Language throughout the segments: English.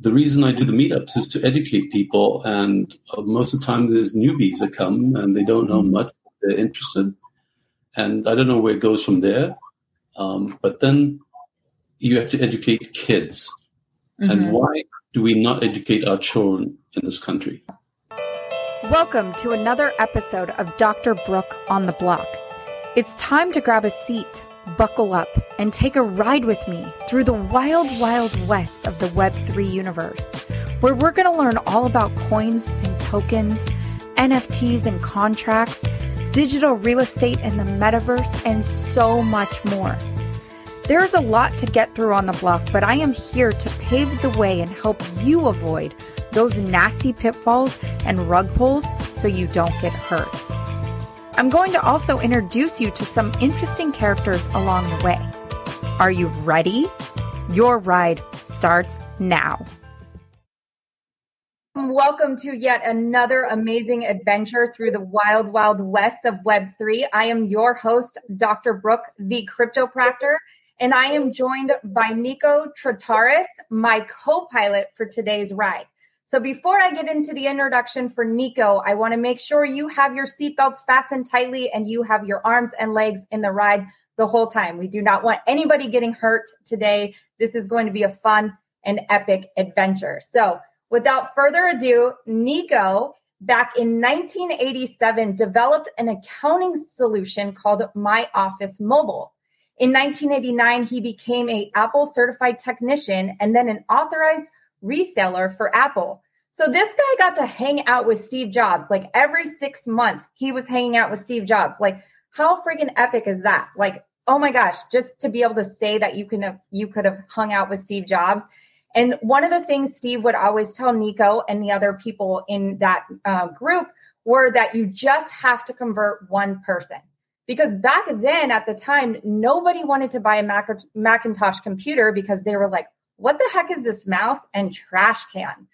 the reason I do the meetups is to educate people, and uh, most of the time there's newbies that come and they don't know much, they're interested, and I don't know where it goes from there. Um, but then you have to educate kids, mm-hmm. and why do we not educate our children in this country? Welcome to another episode of Dr. Brooke on the Block. It's time to grab a seat buckle up and take a ride with me through the wild, wild west of the Web3 universe, where we're going to learn all about coins and tokens, NFTs and contracts, digital real estate and the metaverse, and so much more. There's a lot to get through on the block, but I am here to pave the way and help you avoid those nasty pitfalls and rug pulls so you don't get hurt. I'm going to also introduce you to some interesting characters along the way. Are you ready? Your ride starts now. Welcome to yet another amazing adventure through the wild, wild west of Web3. I am your host, Dr. Brooke, the cryptopractor, and I am joined by Nicko Trataris, my co pilot for today's ride. So before I get into the introduction for Nicko, I want to make sure you have your seatbelts fastened tightly and you have your arms and legs in the ride the whole time. We do not want anybody getting hurt today. This is going to be a fun and epic adventure. So without further ado, Nicko back in 1987 developed an accounting solution called My Office Mobile. In 1989, he became a Apple certified technician and then an authorized reseller for Apple. So this guy got to hang out with Steve Jobs. Like every six months, he was hanging out with Steve Jobs. Like, how freaking epic is that? Like, oh my gosh, just to be able to say that you can have you could have hung out with Steve Jobs. And one of the things Steve would always tell Nicko and the other people in that uh, group were that you just have to convert one person. Because back then, at the time, nobody wanted to buy a Mac- Macintosh computer because they were like, what the heck is this mouse and trash can?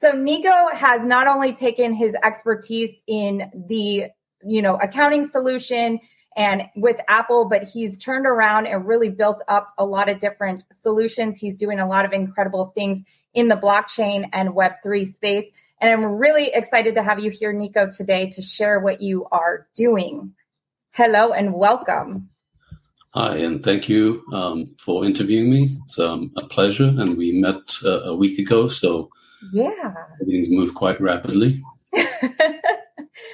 So Nicko has not only taken his expertise in the, you know, accounting solution and with Apple, but he's turned around and really built up a lot of different solutions. He's doing a lot of incredible things in the blockchain and Web3 space. And I'm really excited to have you here, Nicko, today to share what you are doing. Hello and welcome. Hi, and thank you um, for interviewing me. It's um, a pleasure. And we met uh, a week ago, so yeah. Everything's moved quite rapidly.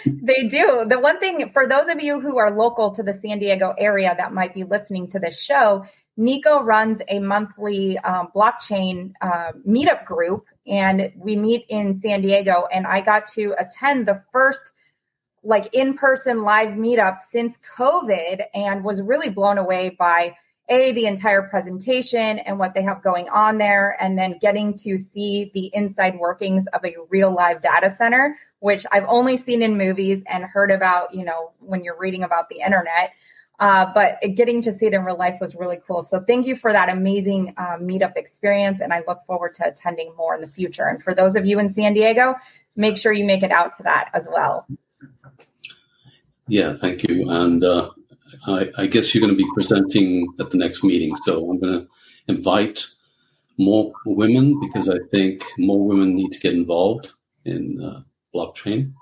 they do. The one thing for those of you who are local to the San Diego area that might be listening to this show, Nicko runs a monthly um, blockchain uh, meetup group, and we meet in San Diego. And I got to attend the first like in person live meetup since COVID and was really blown away by a the entire presentation and what they have going on there and then getting to see the inside workings of a real live data center which i've only seen in movies and heard about you know when you're reading about the internet. Uh, but getting to see it in real life was really cool. So thank you for that amazing uh, meetup experience and i look forward to attending more in the future. And for those of you in san diego make sure you make it out to that as well. Yeah thank you. And uh, I, guess you're going to be presenting at the next meeting. So I'm going to invite more women because I think more women need to get involved in uh, blockchain.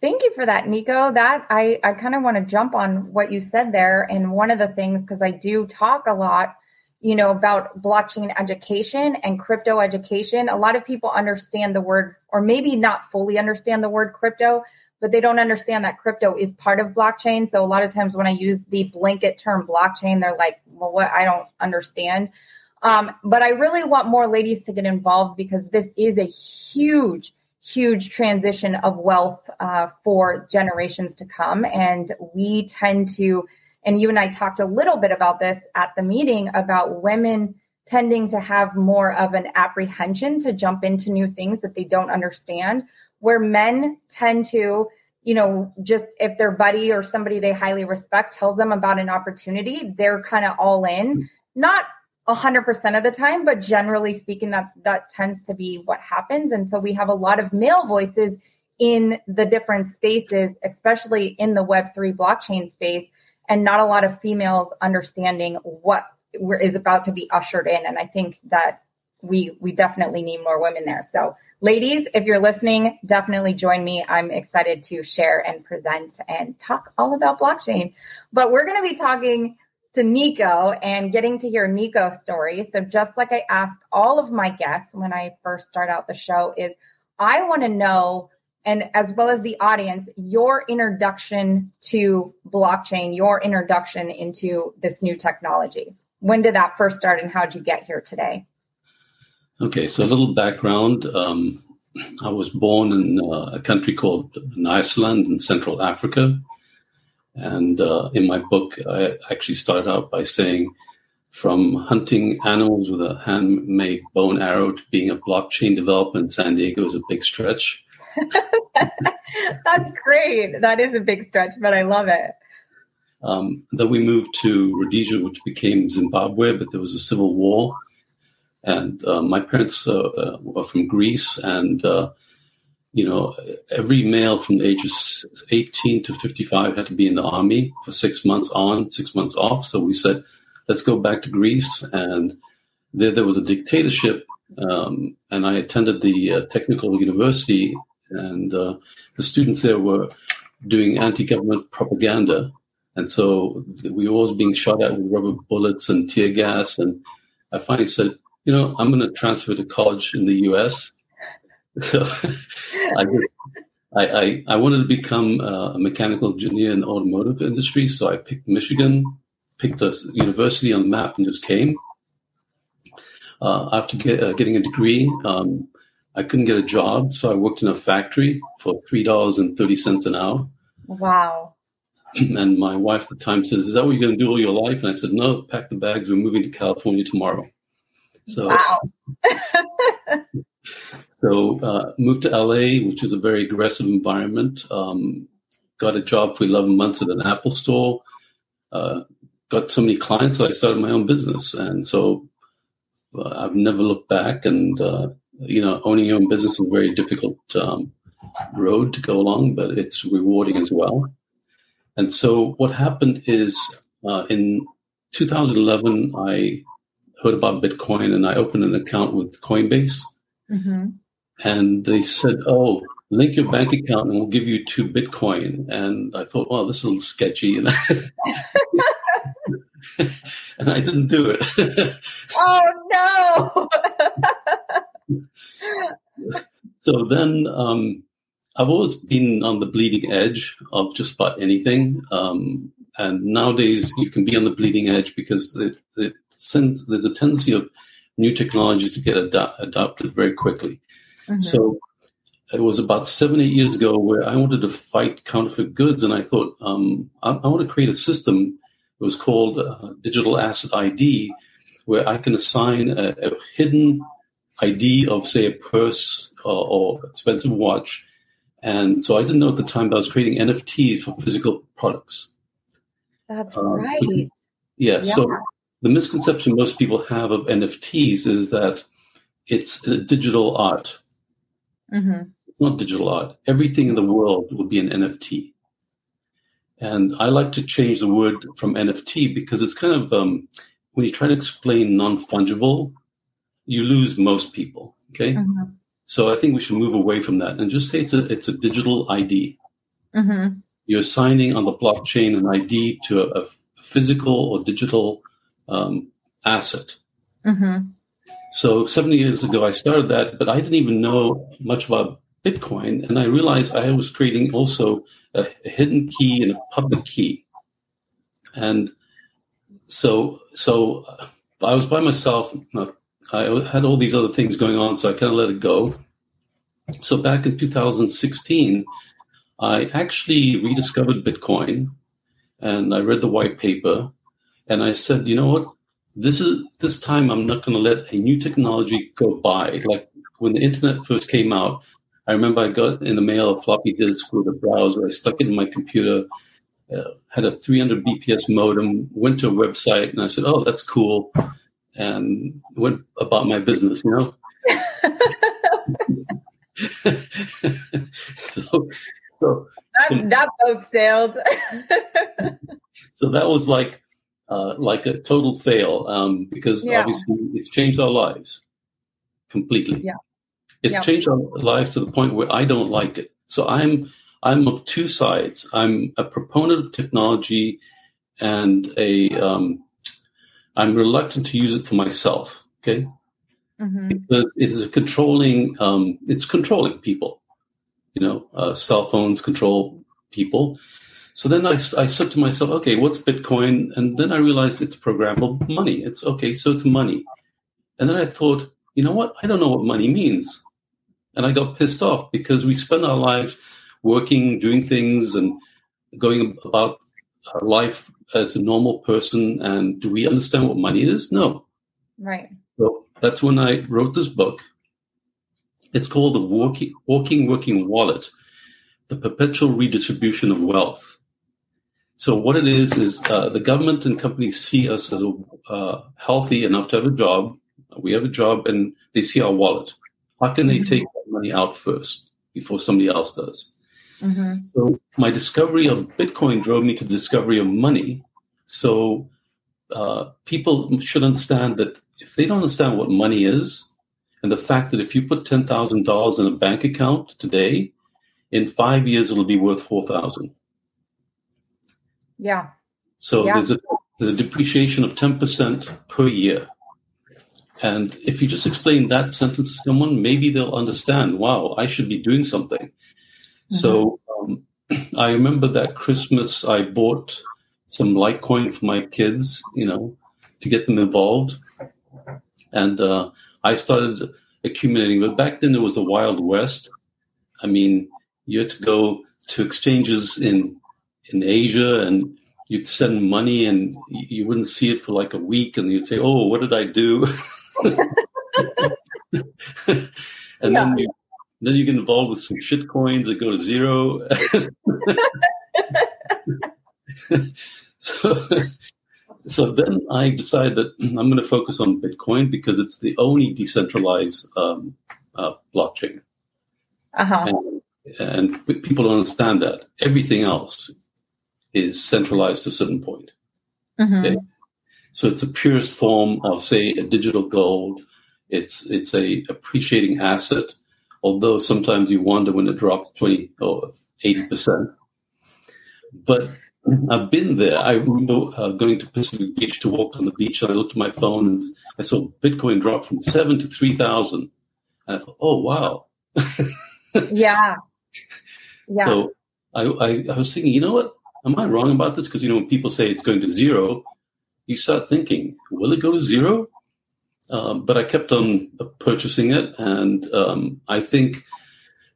Thank you for that, Nicko. That I, I kind of want to jump on what you said there. And one of the things, because I do talk a lot, you know, about blockchain education and crypto education. A lot of people understand the word, or maybe not fully understand the word crypto, but they don't understand that crypto is part of blockchain. So a lot of times when I use the blanket term blockchain, they're like, well, what? I don't understand. Um, but I really want more ladies to get involved because this is a huge, huge transition of wealth uh, for generations to come. And we tend to, and you and I talked a little bit about this at the meeting about women tending to have more of an apprehension to jump into new things that they don't understand where men tend to you know just if their buddy or somebody they highly respect tells them about an opportunity they're kind of all in. Mm-hmm. Not 100% of the time but generally speaking that that tends to be what happens. And so we have a lot of male voices in the different spaces especially in the web3 blockchain space and not a lot of females understanding what is about to be ushered in. And i think that we we definitely need more women there. So, ladies, if you're listening, definitely join me. I'm excited to share and present and talk all about blockchain. But we're going to be talking to Nicko and getting to hear Nicko's story. So, just like I ask all of my guests when I first start out the show, is I want to know, and as well as the audience, your introduction to blockchain, your introduction into this new technology. When did that first start, and how did you get here today? Okay, so a little background. Um, I was born in uh, a country called Iceland in Central Africa. And uh, in my book, I actually start out by saying from hunting animals with a handmade bone arrow to being a blockchain developer in San Diego is a big stretch. That's great. That is a big stretch, but I love it. Um, then we moved to Rhodesia, which became Zimbabwe, but there was a civil war. And uh, my parents uh, uh were from Greece, and uh, you know, every male from the ages 18 to 55 had to be in the army for six months on, six months off. So we said, let's go back to Greece. And there, there was a dictatorship. Um, and I attended the uh, technical university, and uh, the students there were doing anti government propaganda. And so we were always being shot at with rubber bullets and tear gas. And I finally said, you know, I'm going to transfer to college in the US so I just I, I, I, wanted to become a mechanical engineer in the automotive industry, so I picked Michigan, picked a university on the map, and just came. Uh, after get, uh, getting a degree, um, I couldn't get a job, so I worked in a factory for three dollars and thirty cents an hour. Wow! And my wife at the time says, "Is that what you're going to do all your life?" And I said, "No, pack the bags. We're moving to California tomorrow." So. Wow. So uh, moved to LA, which is a very aggressive environment. Um, got a job for 11 months at an Apple store. Uh, got so many clients that I started my own business. And so uh, I've never looked back. And, uh, you know, owning your own business is a very difficult um, road to go along, but it's rewarding as well. And so what happened is uh, in 2011, I heard about Bitcoin and I opened an account with Coinbase. Mm-hmm. And they said, "Oh, link your bank account, and we'll give you two Bitcoin." And I thought, "Wow, this is a little sketchy," and I, and I didn't do it. oh no! so then, um, I've always been on the bleeding edge of just about anything. Um, and nowadays, you can be on the bleeding edge because it, it, there's a tendency of new technologies to get ad- adopted very quickly. Mm-hmm. So it was about seven, eight years ago where I wanted to fight counterfeit goods. And I thought, um, I, I, want to create a system. It was called uh, Digital Asset ID, where I can assign a, a hidden ID of, say, a purse or, or, expensive watch. And so I didn't know at the time that I was creating NFTs for physical products. That's um, right. Yeah, yeah. So the misconception most people have of NFTs is that it's digital art. Mm-hmm. It's not digital art. Everything in the world will be an NFT. And I like to change the word from NFT because it's kind of, um, when you try to explain non fungible, you lose most people. Okay. Mm-hmm. So I think we should move away from that and just say it's a, it's a digital ID. Mm-hmm. You're signing on the blockchain an ID to a, a physical or digital um, asset. Mm-hmm. So seven years ago, I started that, but I didn't even know much about Bitcoin. And I realized I was creating also a, a hidden key and a public key. And so, so uh, I was by myself. I had all these other things going on, so I kind of let it go. So back in 2016, I actually rediscovered Bitcoin and I read the white paper and I said, you know what? this is this time I'm not going to let a new technology go by. Like when the internet first came out, I remember I got in the mail a floppy disk with a browser. I stuck it in my computer, uh, had a 300 BPS modem, went to a website, and I said, "Oh, that's cool," and went about my business. You know. so, so that, that boat sailed. so that was like uh, like a total fail um, because yeah. obviously it's changed our lives. completely. Yeah. It's Yeah. changed our lives to the point where I don't like it. So I'm I'm of two sides. I'm a proponent of technology, and a um, I'm reluctant to use it for myself. Okay, hmm because it is a controlling. Um, it's controlling people. You know, uh, cell phones control people. So then I, I said to myself, okay, what's Bitcoin? And then I realized it's programmable money. It's okay, so it's money. And then I thought, you know what? I don't know what money means. And I got pissed off because we spend our lives working, doing things, and going about our life as a normal person. And do we understand what money is? No. Right. So that's when I wrote this book. It's called The Walking, Walking Working Wallet The Perpetual Redistribution of Wealth. So, what it is, is uh, the government and companies see us as a, uh, healthy enough to have a job. We have a job and they see our wallet. How can they Mhm. take that money out first before somebody else does? hmm So my discovery of Bitcoin drove me to the discovery of money. So uh, people should understand that if they don't understand what money is, and the fact that if you put ten thousand dollars in a bank account today, in five years it'll be worth four thousand. Yeah. So Yeah. there's a there's a depreciation of ten percent per year. And if you just explain that sentence to someone, maybe they'll understand. Wow, I should be doing something. So um, I remember that Christmas I bought some Litecoin for my kids, you know, to get them involved, and uh, I started accumulating. But back then it was the Wild West. I mean, you had to go to exchanges in in Asia, and you'd send money, and you wouldn't see it for like a week, and you'd say, "Oh, what did I do?" and then you then you get involved with some shit coins that go to zero. so, so then I decided that I'm going to focus on Bitcoin because it's the only decentralized um, uh, blockchain, Uh huh. and, and people don't understand that everything else is centralized to a certain point. hmm Okay. So it's the purest form of, say, a digital gold. It's it's a appreciating asset, although sometimes you wonder when it drops twenty or eighty percent. But I've been there. I remember uh, going to Pacific Beach to walk on the beach, and I looked at my phone and I saw Bitcoin drop from seven to three thousand. I thought, oh wow. Yeah. Yeah. So I, I, I was thinking, you know what? Am I wrong about this? Because you know when people say it's going to zero, you start thinking, will it go to zero? Um, but I kept on purchasing it, and um, I think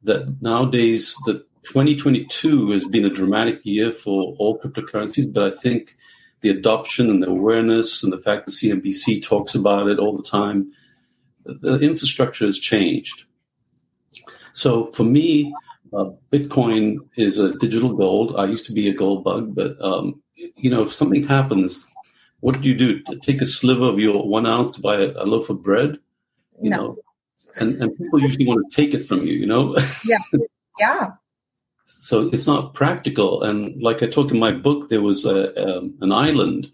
that nowadays the 2022 has been a dramatic year for all cryptocurrencies. But I think the adoption and the awareness and the fact that CNBC talks about it all the time, the infrastructure has changed. So for me, uh, Bitcoin is a digital gold. I used to be a gold bug, but um, you know, if something happens, what do you do? Take a sliver of your one ounce to buy a, a loaf of bread, you No. know? And and people usually want to take it from you, you know. Yeah. So it's not practical. And like I talk in my book, there was a, um, an island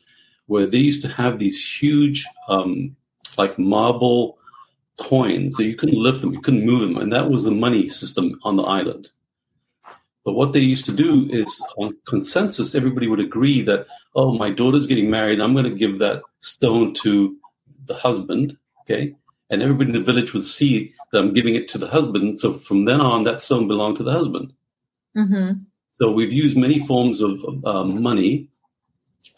where they used to have these huge, um, like marble coins that you couldn't lift them, you couldn't move them, and that was the money system on the island. But what they used to do is, on consensus, everybody would agree that, oh, my daughter's getting married, I'm going to give that stone to the husband, okay? And everybody in the village would see that I'm giving it to the husband. So from then on, that stone belonged to the husband. Hmm So we've used many forms of uh, money,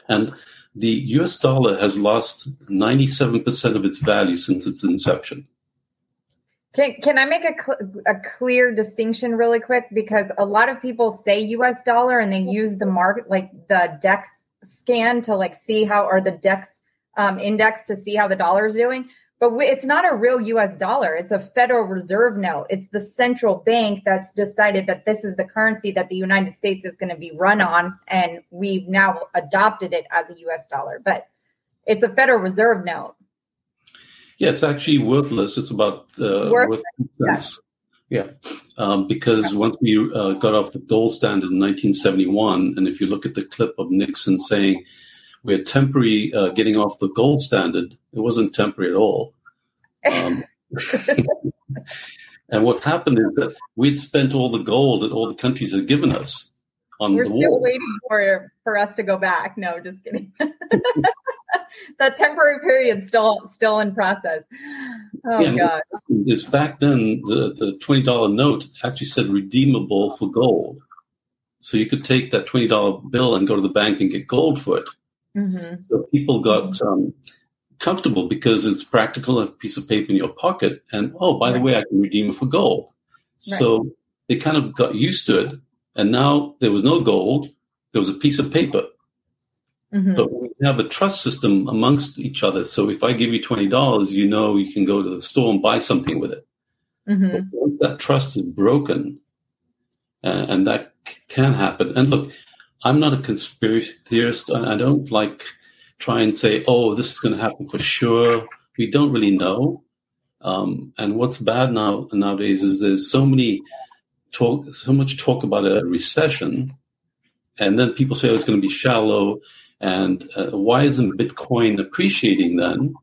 and the US dollar has lost 97% of its value since its inception. Can can I make a cl- a clear distinction really quick because a lot of people say U.S. dollar and they use the market like the Dex scan to like see how or the Dex um, index to see how the dollar is doing, but it's not a real U.S. dollar. It's a Federal Reserve note. It's the central bank that's decided that this is the currency that the United States is going to be run on, and we've now adopted it as a U.S. dollar. But it's a Federal Reserve note. Yeah, it's actually worthless. It's about uh, Worth- worth cents. Yeah, um, because once we uh, got off the gold standard in 1971, and if you look at the clip of Nixon saying we're temporary uh, getting off the gold standard, it wasn't temporary at all. Um, and what happened is that we'd spent all the gold that all the countries had given us on We're the still waiting for for us to go back. No, just kidding. that temporary period still still in process. Oh Yeah, god. Is back then the, the twenty dollar note actually said redeemable for gold. So you could take that twenty dollar bill and go to the bank and get gold for it. hmm So people got um, comfortable because it's practical, a piece of paper in your pocket, and oh, by the way, I can redeem it for gold. So they kind of got used to it, and now there was no gold; there was a piece of paper. hmm But we have a trust system amongst each other. So if I give you twenty dollars, you know you can go to the store and buy something with it. hmm But once that trust is broken, uh, and that c- can happen. And look, I'm not a conspiracy theorist. I, I don't like try and say, "Oh, this is going to happen for sure." We don't really know. Um, and what's bad now nowadays is there's so many talk, so much talk about a recession, and then people say oh, it's going to be shallow. And uh, why isn't Bitcoin appreciating then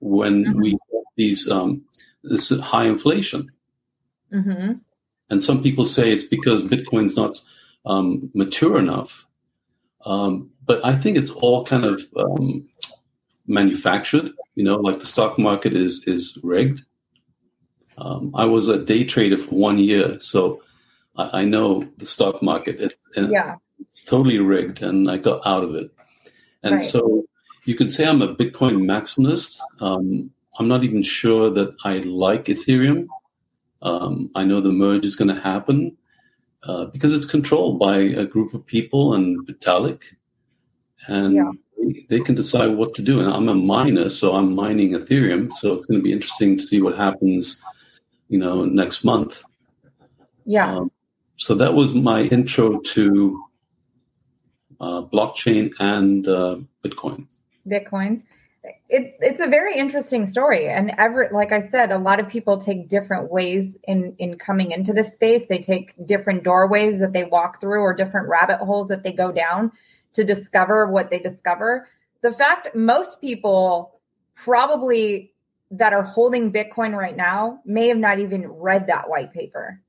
when Mhm. we have these um, this high inflation? hmm And some people say it's because Bitcoin's not um, mature enough. Um, but I think it's all kind of um, manufactured. You know, like the stock market is is rigged. Um, I was a day trader for one year, so I, I know the stock market. It, Yeah. it's totally rigged, and I got out of it. And Right. so you could say I'm a Bitcoin maximalist. Um, I'm not even sure that I like Ethereum. Um, I know the merge is going to happen uh, because it's controlled by a group of people and Vitalik, and Yeah. they, can decide what to do. And I'm a miner, so I'm mining Ethereum. So it's going to be interesting to see what happens, you know, next month. Yeah. Um, so that was my intro to uh, blockchain and uh, Bitcoin. Bitcoin. It, it's a very interesting story, and ever like I said, a lot of people take different ways in in coming into this space. They take different doorways that they walk through, or different rabbit holes that they go down to discover what they discover. The fact most people probably that are holding Bitcoin right now may have not even read that white paper.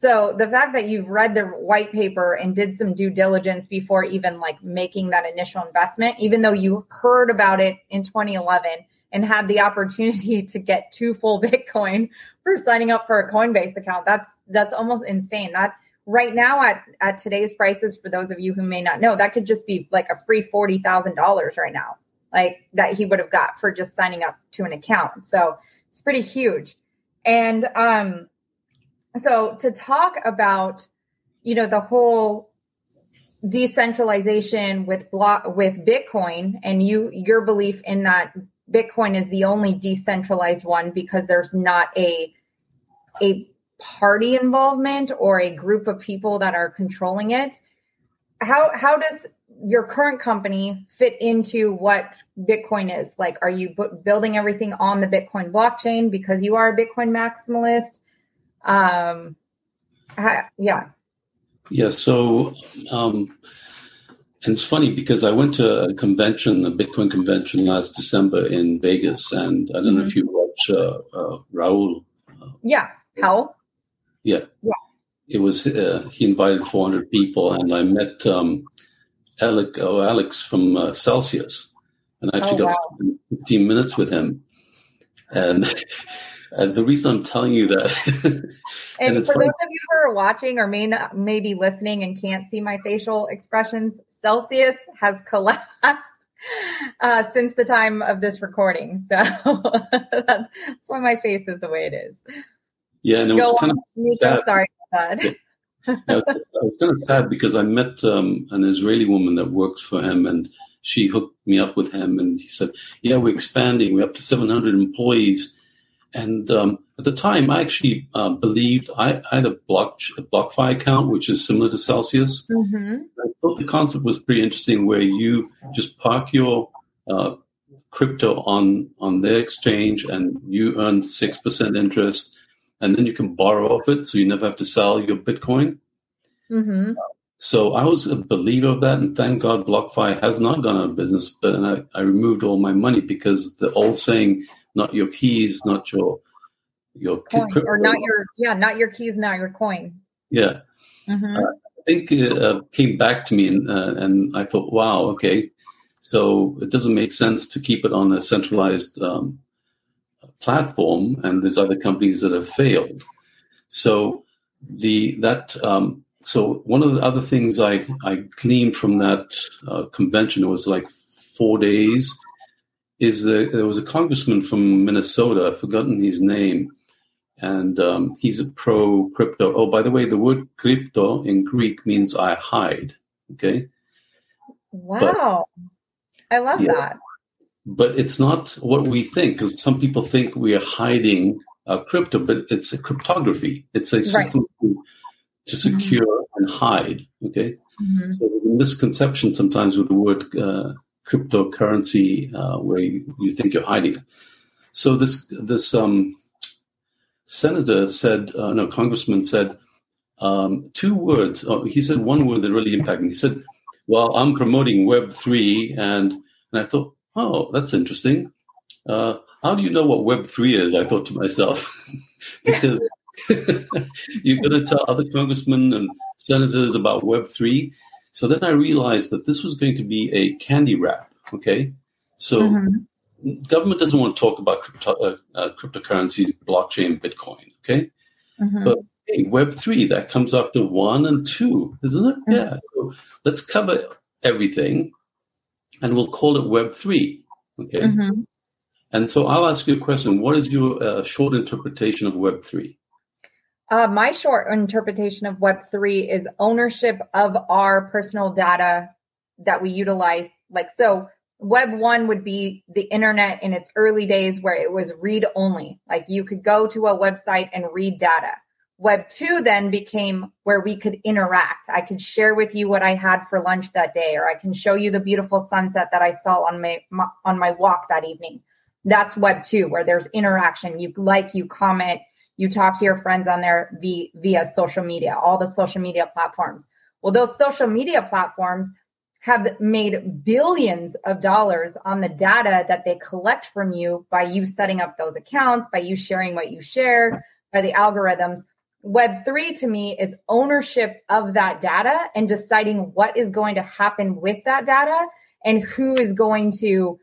So the fact that you've read the white paper and did some due diligence before even like making that initial investment, even though you heard about it in 2011 and had the opportunity to get two full Bitcoin for signing up for a Coinbase account, that's that's almost insane. That right now at at today's prices, for those of you who may not know, that could just be like a free forty thousand dollars right now, like that he would have got for just signing up to an account. So it's pretty huge. And um so to talk about you know the whole decentralization with block with bitcoin and you your belief in that bitcoin is the only decentralized one because there's not a a party involvement or a group of people that are controlling it how how does your current company fit into what bitcoin is like are you bu- building everything on the bitcoin blockchain because you are a bitcoin maximalist um ha- yeah Yeah. So, um, and it's funny because I went to a convention, a Bitcoin convention last December in Vegas, and I don't know if you watch uh, uh, Raul. yeah how Yeah. Yeah. It was uh, he invited 400 people, and I met um, Alec, oh, Alex from uh, Celsius, and I actually Oh, got spend 15 minutes with him. And, and the reason I'm telling you that, And, And for funny- those of you who are watching or may not, may be listening and can't see my facial expressions, Celsius has collapsed uh, since the time of this recording. So that's why my face is the way it is. Yeah, and it was kind of sad. Sorry about that. I was, I was kind of sad because I met um, an Israeli woman that works for him, and she hooked me up with him. And he said, "Yeah, we're expanding. We're up to 700 employees." And um, at the time, I actually uh, believed I, I had a block a BlockFi account, which is similar to Celsius. hmm I thought the concept was pretty interesting, where you just park your uh, crypto on on their exchange, and you earn six percent interest, and then you can borrow off it, so you never have to sell your Bitcoin. hmm So I was a believer of that, and thank God BlockFi has not gone out of business. But and I, I removed all my money because the old saying, "Not your keys, not your your coin, or not your yeah, not your keys, not your coin. Yeah, mm-hmm. uh, I think it uh, came back to me, and, uh, and I thought, wow, okay, so it doesn't make sense to keep it on a centralized um, platform, and there's other companies that have failed. So the that um, so one of the other things I I gleaned from that uh, convention it was like four days is that there was a congressman from Minnesota, I've forgotten his name, and um, he's a pro crypto. Oh, by the way, the word crypto in Greek means I hide. Okay. Wow. But, I love yeah, that. But it's not what we think, because some people think we are hiding uh, crypto, but it's a cryptography. It's a system right. to, to, mm-hmm. secure mm-hmm. and hide. Okay. Mm-hmm. So there's a misconception sometimes with the word uh, cryptocurrency uh, where you, you, think you're hiding. So this this um, senator said, uh, no, congressman said um, two words. Oh, he said one word that really impacted me. He said, "Well, I'm promoting Web three, and and I thought, oh, that's interesting. Uh, how do you know what Web three is? I thought to myself, because you're going to tell other congressmen and senators about Web three. So then I realized that this was going to be a candy wrap. Okay, so mm-hmm. government doesn't want to talk about crypto, uh, uh, cryptocurrencies, blockchain, Bitcoin. Okay, mm-hmm. but hey, Web three that comes after one and two, isn't it? Mm-hmm. Yeah. So let's cover everything, and we'll call it Web three. Okay. Mm-hmm. And so I'll ask you a question. What is your uh, short interpretation of Web three? Uh, my short interpretation of Web3 is ownership of our personal data that we utilize. Like, so Web 1 would be the internet in its early days where it was read only. Like, you could go to a website and read data. Web 2 then became where we could interact. I could share with you what I had for lunch that day, or I can show you the beautiful sunset that I saw on my, my on my walk that evening. That's Web 2, where there's interaction. You like, you comment, you talk to your friends on there via, via social media, all the social media platforms. Well, those social media platforms have made billions of dollars on the data that they collect from you by you setting up those accounts, by you sharing what you share, by the algorithms. Web3 to me is ownership of that data and deciding what is going to happen with that data and who is going to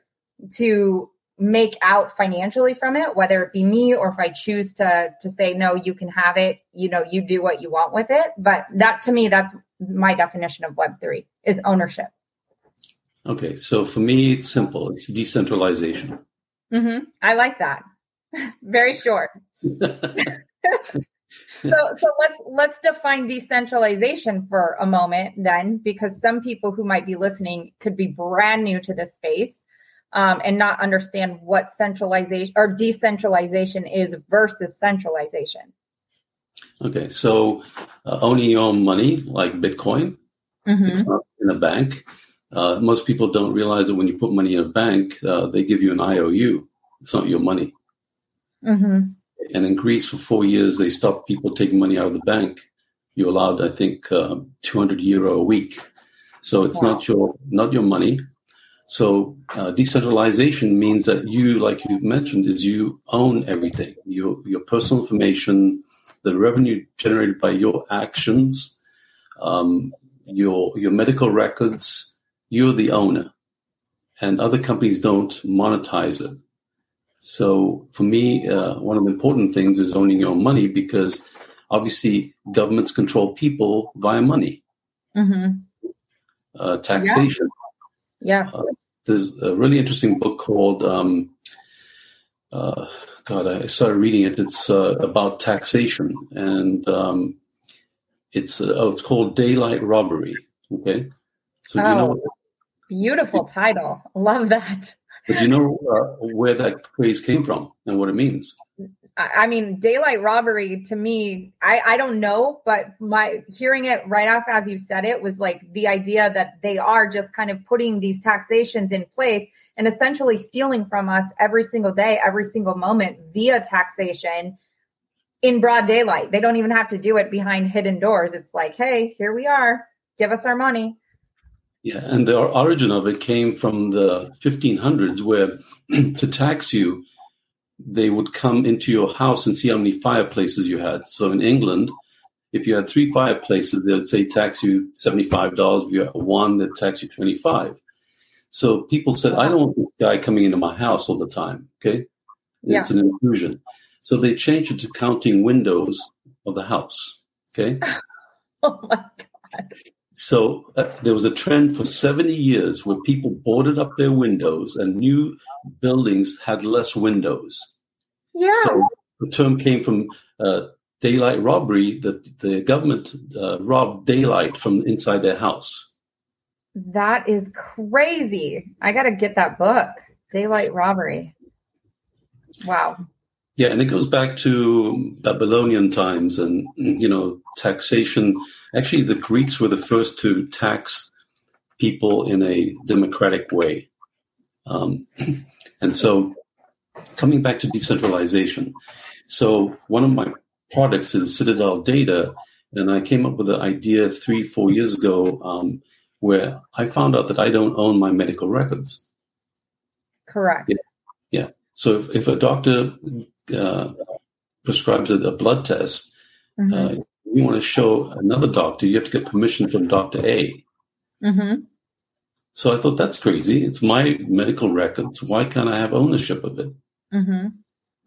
to make out financially from it whether it be me or if i choose to to say no you can have it. You know you do what you want with it. But that to me that's my definition of web3 is ownership. Okay so for me it's simple. It's decentralization. Mm-hmm. i like that. Very short so so let's let's define decentralization for a moment then because some people who might be listening could be brand new to this space um, and not understand what centralization or decentralization is versus centralization. Okay, so uh, owning your own money, like Bitcoin, mm-hmm. it's not in a bank. Uh, most people don't realize that when you put money in a bank, uh, they give you an IOU. It's not your money. Mm-hmm. And in Greece, for four years, they stopped people taking money out of the bank. You're allowed, I think, uh, 200 euro a week. So it's wow. not your not your money. So uh, decentralization means that you, like you mentioned, is you own everything. Your your personal information, the revenue generated by your actions, um, your your medical records. You're the owner, and other companies don't monetize it. So for me, uh, one of the important things is owning your own money because obviously governments control people via money. Mm-hmm. Uh, taxation. Yeah. yeah. Uh, there's a really interesting book called um, uh, God. I started reading it. It's uh, about taxation, and um, it's uh, oh, it's called Daylight Robbery. Okay, so oh, you know, beautiful title. Love that. But you know uh, where that phrase came from and what it means? I mean, daylight robbery to me, I, I don't know, but my hearing it right off as you said it was like the idea that they are just kind of putting these taxations in place and essentially stealing from us every single day, every single moment via taxation in broad daylight. They don't even have to do it behind hidden doors. It's like, hey, here we are, give us our money. Yeah, and the origin of it came from the 1500s, where to tax you, they would come into your house and see how many fireplaces you had. So in England, if you had three fireplaces, they would say tax you $75. If you had one, they'd tax you 25 So people said, I don't want this guy coming into my house all the time. Okay. It's an intrusion. So they changed it to counting windows of the house. Okay. oh my God. So uh, there was a trend for 70 years where people boarded up their windows and new buildings had less windows. Yeah. So the term came from uh, daylight robbery that the government uh, robbed daylight from inside their house. That is crazy. I got to get that book, Daylight Robbery. Wow. Yeah, and it goes back to Babylonian times and, you know, taxation. Actually, the Greeks were the first to tax people in a democratic way. Um, and so, coming back to decentralization. So, one of my products is Citadel Data, and I came up with an idea three, four years ago um, where I found out that I don't own my medical records. Correct. Yeah. yeah. So, if, if a doctor uh, prescribes a, a, blood test, mm-hmm. uh, you want to show another doctor, you have to get permission from Doctor A. Mm-hmm. So I thought that's crazy. It's my medical records. Why can't I have ownership of it? Mm-hmm.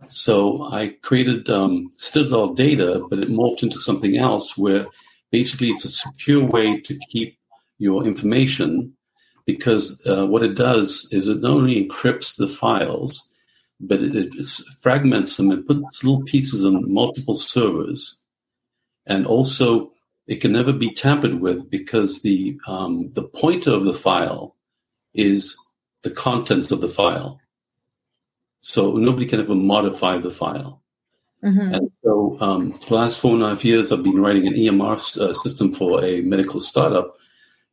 So I created um, Citadel Data, but it morphed into something else where basically it's a secure way to keep your information because uh, what it does is it not only encrypts the files, but it, it fragments them and puts little pieces on multiple servers. And also, it can never be tampered with because the um, the pointer of the file is the contents of the file. So nobody can ever modify the file. Mm-hmm. And so, um, the last four and a half years, I've been writing an EMR uh, system for a medical startup,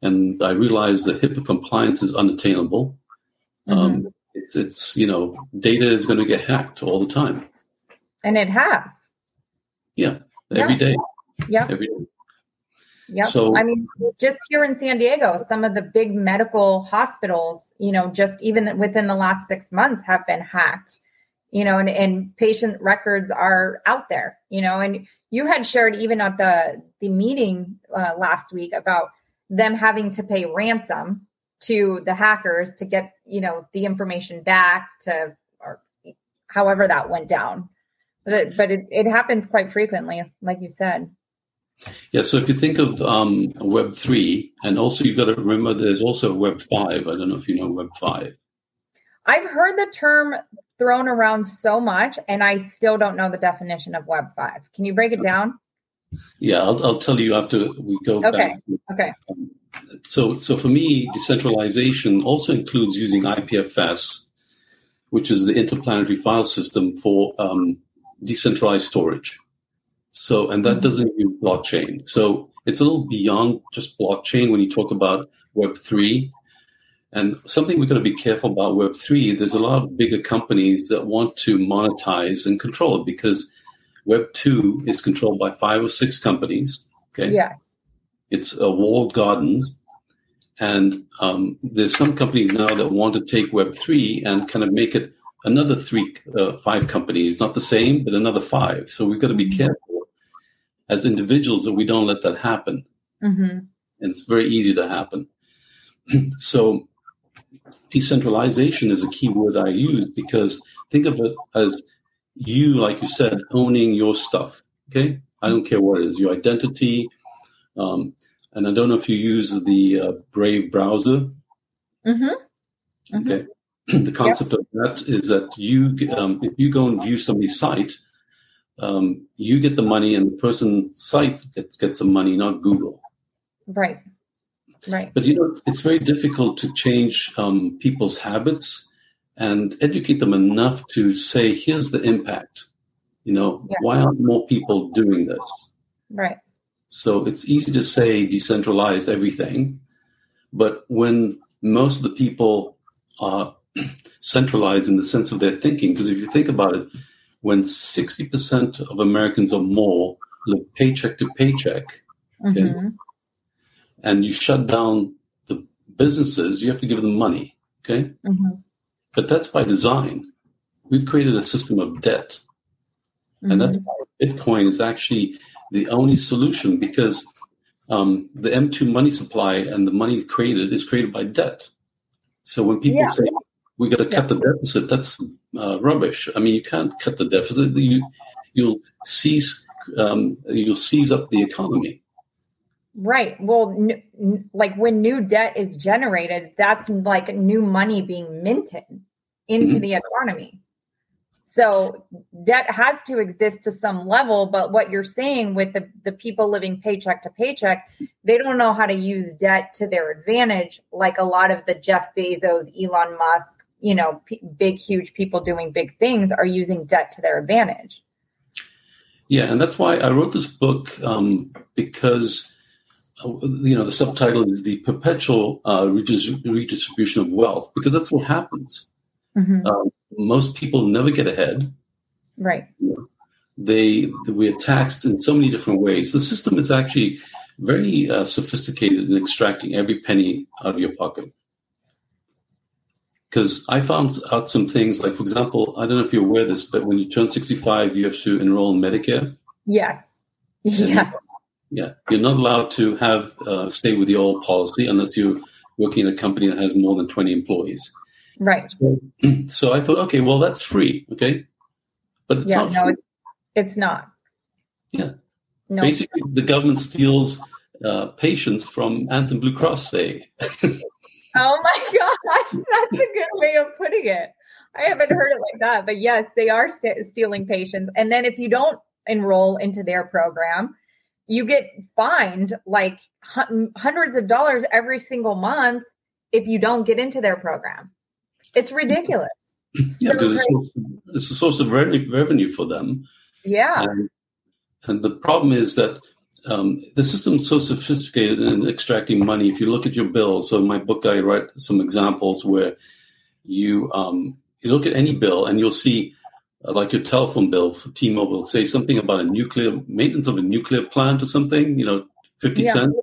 and I realized that HIPAA compliance is unattainable. Mm-hmm. Um, it's it's you know data is going to get hacked all the time. And it has. Yeah every yeah. day. yeah. Every day. Yeah so i mean just here in san diego some of the big medical hospitals you know just even within the last six months have been hacked you know and, and patient records are out there you know and you had shared even at the the meeting uh, last week about them having to pay ransom to the hackers to get you know the information back to or however that went down. But it, but it, it happens quite frequently like you said. Yeah so if you think of um, web 3 and also you've got to remember there's also web 5 i don't know if you know web 5 i've heard the term thrown around so much and i still don't know the definition of web 5 can you break it down yeah i'll, I'll tell you after we go okay back. okay so, so for me, decentralization also includes using IPFS, which is the interplanetary file system for um, decentralized storage. So, and that mm-hmm. doesn't use blockchain. So it's a little beyond just blockchain when you talk about Web three. And something we've got to be careful about Web three. There's a lot of bigger companies that want to monetize and control it because Web two is controlled by five or six companies. Okay. Yes. It's uh, walled gardens. And um, there's some companies now that want to take Web3 and kind of make it another three, uh, five companies, not the same, but another five. So we've got to be mm-hmm. careful as individuals that we don't let that happen. Mm-hmm. And it's very easy to happen. so decentralization is a key word I use because think of it as you, like you said, owning your stuff. Okay. I don't care what it is, your identity, um, and I don't know if you use the uh, Brave browser. Mm-hmm. Mm-hmm. Okay. the concept yep. of that is that you, um, if you go and view somebody's site, um, you get the money, and the person's site gets gets the money, not Google. Right. Right. But you know, it's very difficult to change um, people's habits and educate them enough to say, "Here's the impact." You know, yeah. why aren't more people doing this? Right. So it's easy to say decentralize everything, but when most of the people are centralized in the sense of their thinking, because if you think about it, when 60% of Americans or more live paycheck to paycheck, okay, mm-hmm. and you shut down the businesses, you have to give them money, okay? Mm-hmm. But that's by design. we've created a system of debt. Mm-hmm. And that's why Bitcoin is actually the only solution because um, the M2 money supply and the money created is created by debt. So when people yeah. say we got to cut yeah. the deficit, that's uh, rubbish. I mean, you can't cut the deficit. You you'll seize um, you'll seize up the economy. Right. Well, n- n- like when new debt is generated, that's like new money being minted into mm-hmm. the economy. So debt has to exist to some level, but what you're saying with the, the people living paycheck to paycheck, they don't know how to use debt to their advantage, like a lot of the Jeff Bezos, Elon Musk, you know, p- big, huge people doing big things are using debt to their advantage. Yeah, and that's why I wrote this book um, because you know the subtitle is the perpetual uh, redistribution of wealth because that's what happens. Mm-hmm. Um, most people never get ahead. Right. They we are taxed in so many different ways. The system is actually very uh, sophisticated in extracting every penny out of your pocket. Because I found out some things, like for example, I don't know if you're aware of this, but when you turn 65, you have to enroll in Medicare. Yes. Yes. Yeah, you're not allowed to have uh, stay with the old policy unless you're working in a company that has more than 20 employees. Right. So, so I thought, okay, well, that's free. Okay. But it's yeah, not. No, it's, it's not. Yeah. No. Basically, the government steals uh, patients from Anthem Blue Cross, say. oh my gosh. That's a good way of putting it. I haven't heard it like that. But yes, they are st- stealing patients. And then if you don't enroll into their program, you get fined like hundreds of dollars every single month if you don't get into their program. It's ridiculous. Yeah, because it's, it's, a source of revenue for them. Yeah. And, and the problem is that um, the system's so sophisticated in extracting money. If you look at your bills, so in my book, I write some examples where you um, you look at any bill and you'll see, like your telephone bill for T-Mobile, say something about a nuclear maintenance of a nuclear plant or something. You know, fifty yeah. cents.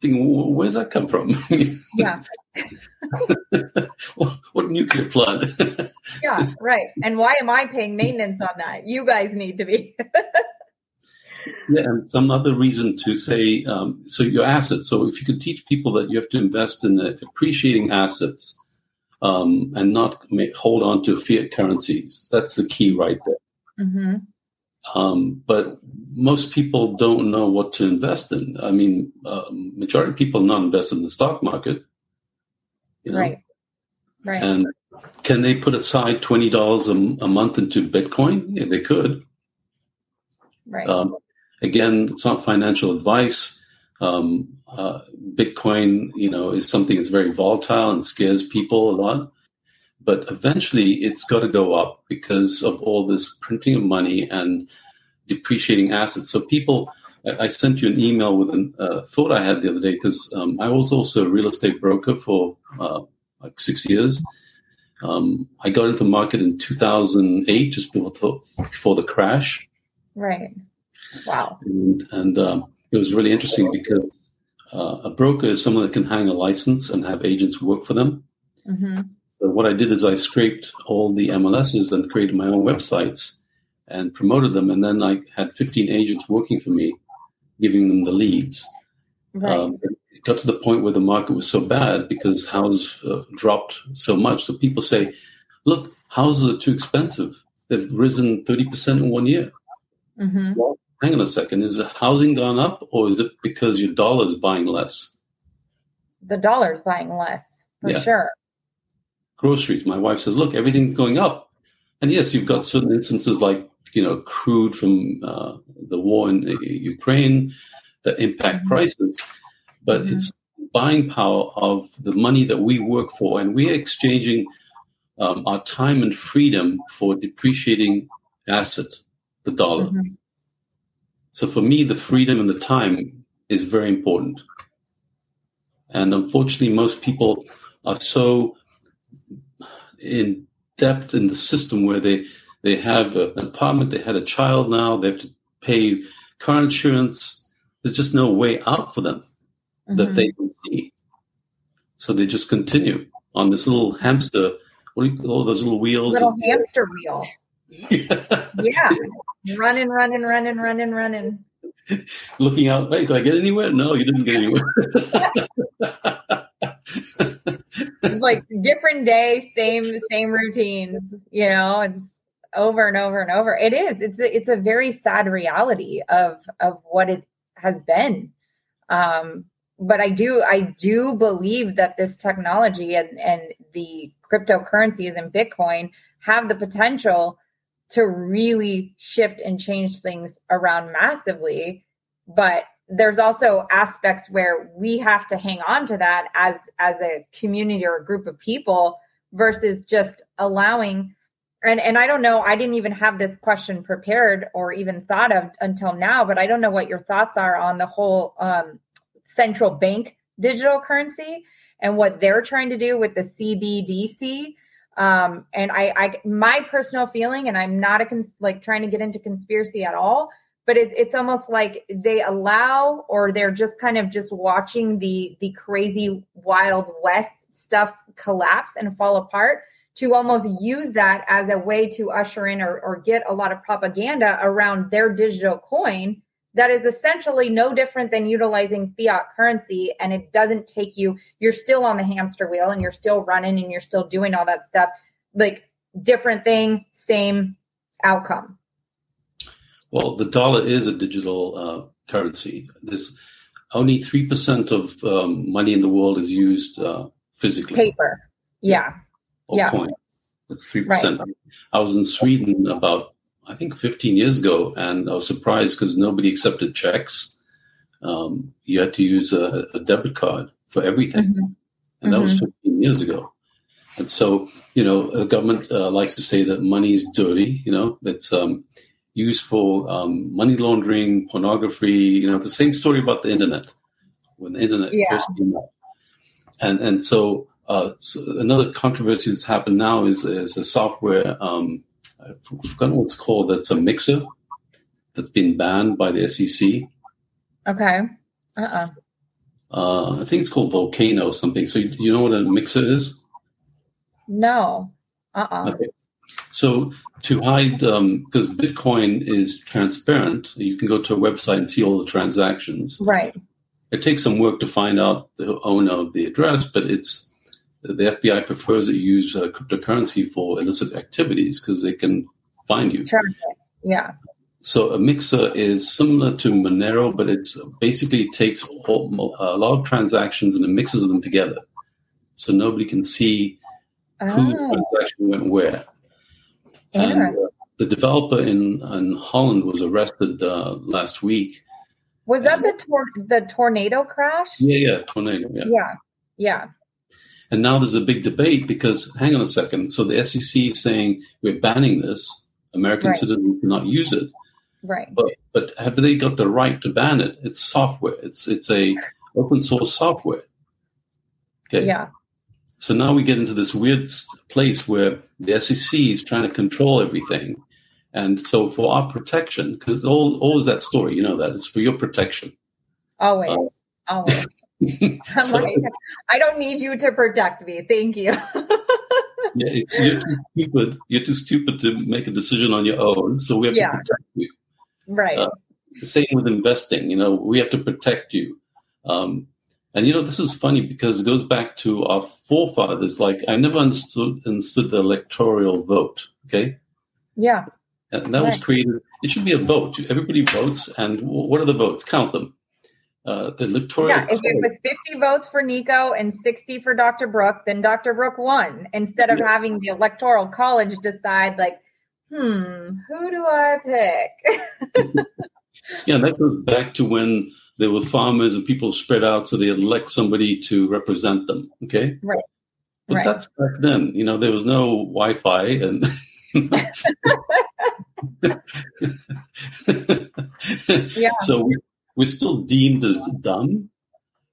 Thinking, where's that come from? yeah. what, what nuclear plant? yeah, right. And why am I paying maintenance on that? You guys need to be. yeah, and some other reason to say um, so your assets. So if you could teach people that you have to invest in appreciating assets um, and not make, hold on to fiat currencies, that's the key right there. Mm-hmm. Um, but most people don't know what to invest in. I mean, uh, majority of people not invest in the stock market. You know? Right. Right. And can they put aside twenty dollars a month into Bitcoin? Yeah, they could. Right. Um, again, it's not financial advice. Um, uh, Bitcoin, you know, is something that's very volatile and scares people a lot. But eventually, it's got to go up because of all this printing of money and depreciating assets. So people, I, I sent you an email with a uh, thought I had the other day because um, I was also a real estate broker for uh, like six years. Um, I got into the market in 2008, just before, before the crash. Right. Wow. And, and um, it was really interesting because uh, a broker is someone that can hang a license and have agents work for them. Mm-hmm. So what I did is I scraped all the MLSs and created my own websites and promoted them. And then I had 15 agents working for me, giving them the leads. Right. Um, it got to the point where the market was so bad because houses uh, dropped so much. So people say, look, houses are too expensive. They've risen 30% in one year. Mm-hmm. Well, hang on a second. Is housing gone up or is it because your dollar is buying less? The dollar is buying less, for yeah. sure. Groceries. My wife says, look, everything's going up. And yes, you've got certain instances like, you know, crude from uh, the war in Ukraine that impact mm-hmm. prices but mm-hmm. it's buying power of the money that we work for, and we're exchanging um, our time and freedom for depreciating asset, the dollar. Mm-hmm. So for me, the freedom and the time is very important. And unfortunately, most people are so in depth in the system where they they have an apartment, they had a child now, they have to pay car insurance. There's just no way out for them mm-hmm. that they can see. So they just continue on this little hamster what do you call those little wheels? Little hamster wheel. Yeah. Running, running, running, running, running. Looking out, hey, did I get anywhere? No, you didn't get anywhere. It's like different day, same same routines. You know, it's over and over and over. It is. It's a, it's a very sad reality of of what it has been. Um, but I do I do believe that this technology and and the cryptocurrencies and Bitcoin have the potential to really shift and change things around massively. But there's also aspects where we have to hang on to that as as a community or a group of people versus just allowing and and I don't know I didn't even have this question prepared or even thought of until now but I don't know what your thoughts are on the whole um, central bank digital currency and what they're trying to do with the CBDC um, and I, I, my personal feeling, and I'm not a cons- like trying to get into conspiracy at all, but it, it's almost like they allow, or they're just kind of just watching the the crazy wild west stuff collapse and fall apart to almost use that as a way to usher in or, or get a lot of propaganda around their digital coin that is essentially no different than utilizing fiat currency and it doesn't take you you're still on the hamster wheel and you're still running and you're still doing all that stuff. Like different thing same outcome. Well the dollar is a digital uh, currency. This only 3% of um, money in the world is used uh, physically. Paper. Yeah. Or yeah. coin. That's 3% right. i was in sweden about I think 15 years ago, and I was surprised because nobody accepted checks. Um, you had to use a, a, debit card for everything, mm-hmm. and that mm-hmm. was 15 years ago. And so, you know, the government uh, likes to say that money is dirty. You know, it's um, used for um, money laundering, pornography. You know, the same story about the internet when the internet yeah. first came out, and and so, uh, so another controversy that's happened now is is a software. Um, I've forgotten what it's called. That's a mixer that's been banned by the SEC. Okay. Uh-uh. Uh, I think it's called Volcano or something. So you, you know what a mixer is? No. Uh-uh. Okay. So to hide, because um, Bitcoin is transparent, you can go to a website and see all the transactions. Right. It takes some work to find out the owner of the address, but it's the FBI prefers that you use uh, cryptocurrency for illicit activities because they can find you. Yeah. So a mixer is similar to Monero, but it's basically takes all, a lot of transactions and it mixes them together, so nobody can see oh. who the oh. transaction went where. And uh, the developer in, in Holland was arrested uh, last week. Was that the tor- the tornado crash? Yeah, yeah, tornado. Yeah, yeah, yeah. And now there's a big debate because, hang on a second. So the SEC is saying we're banning this. American right. citizens cannot use it. Right. But but have they got the right to ban it? It's software. It's it's a open source software. Okay. Yeah. So now we get into this weird place where the SEC is trying to control everything. And so for our protection, because all always that story, you know that it's for your protection. Always. Uh, always. so, like, I don't need you to protect me. Thank you. yeah, you're too stupid. You're too stupid to make a decision on your own. So we have yeah. to protect you. Right. Uh, same with investing. You know, we have to protect you. Um, and you know, this is funny because it goes back to our forefathers. Like, I never understood understood the electoral vote. Okay. Yeah. And that right. was created. It should be a vote. Everybody votes, and what are the votes? Count them uh, the electoral. Yeah, if it was 50 votes for Nicko and 60 for Dr. Brooke, then Dr. Brooke won instead of yeah. having the electoral college decide, like, hmm, who do I pick? yeah, that goes back to when there were farmers and people spread out so they elect somebody to represent them. Okay. Right. But right. that's back then. You know, there was no Wi Fi and. yeah. So we, we're still deemed as dumb.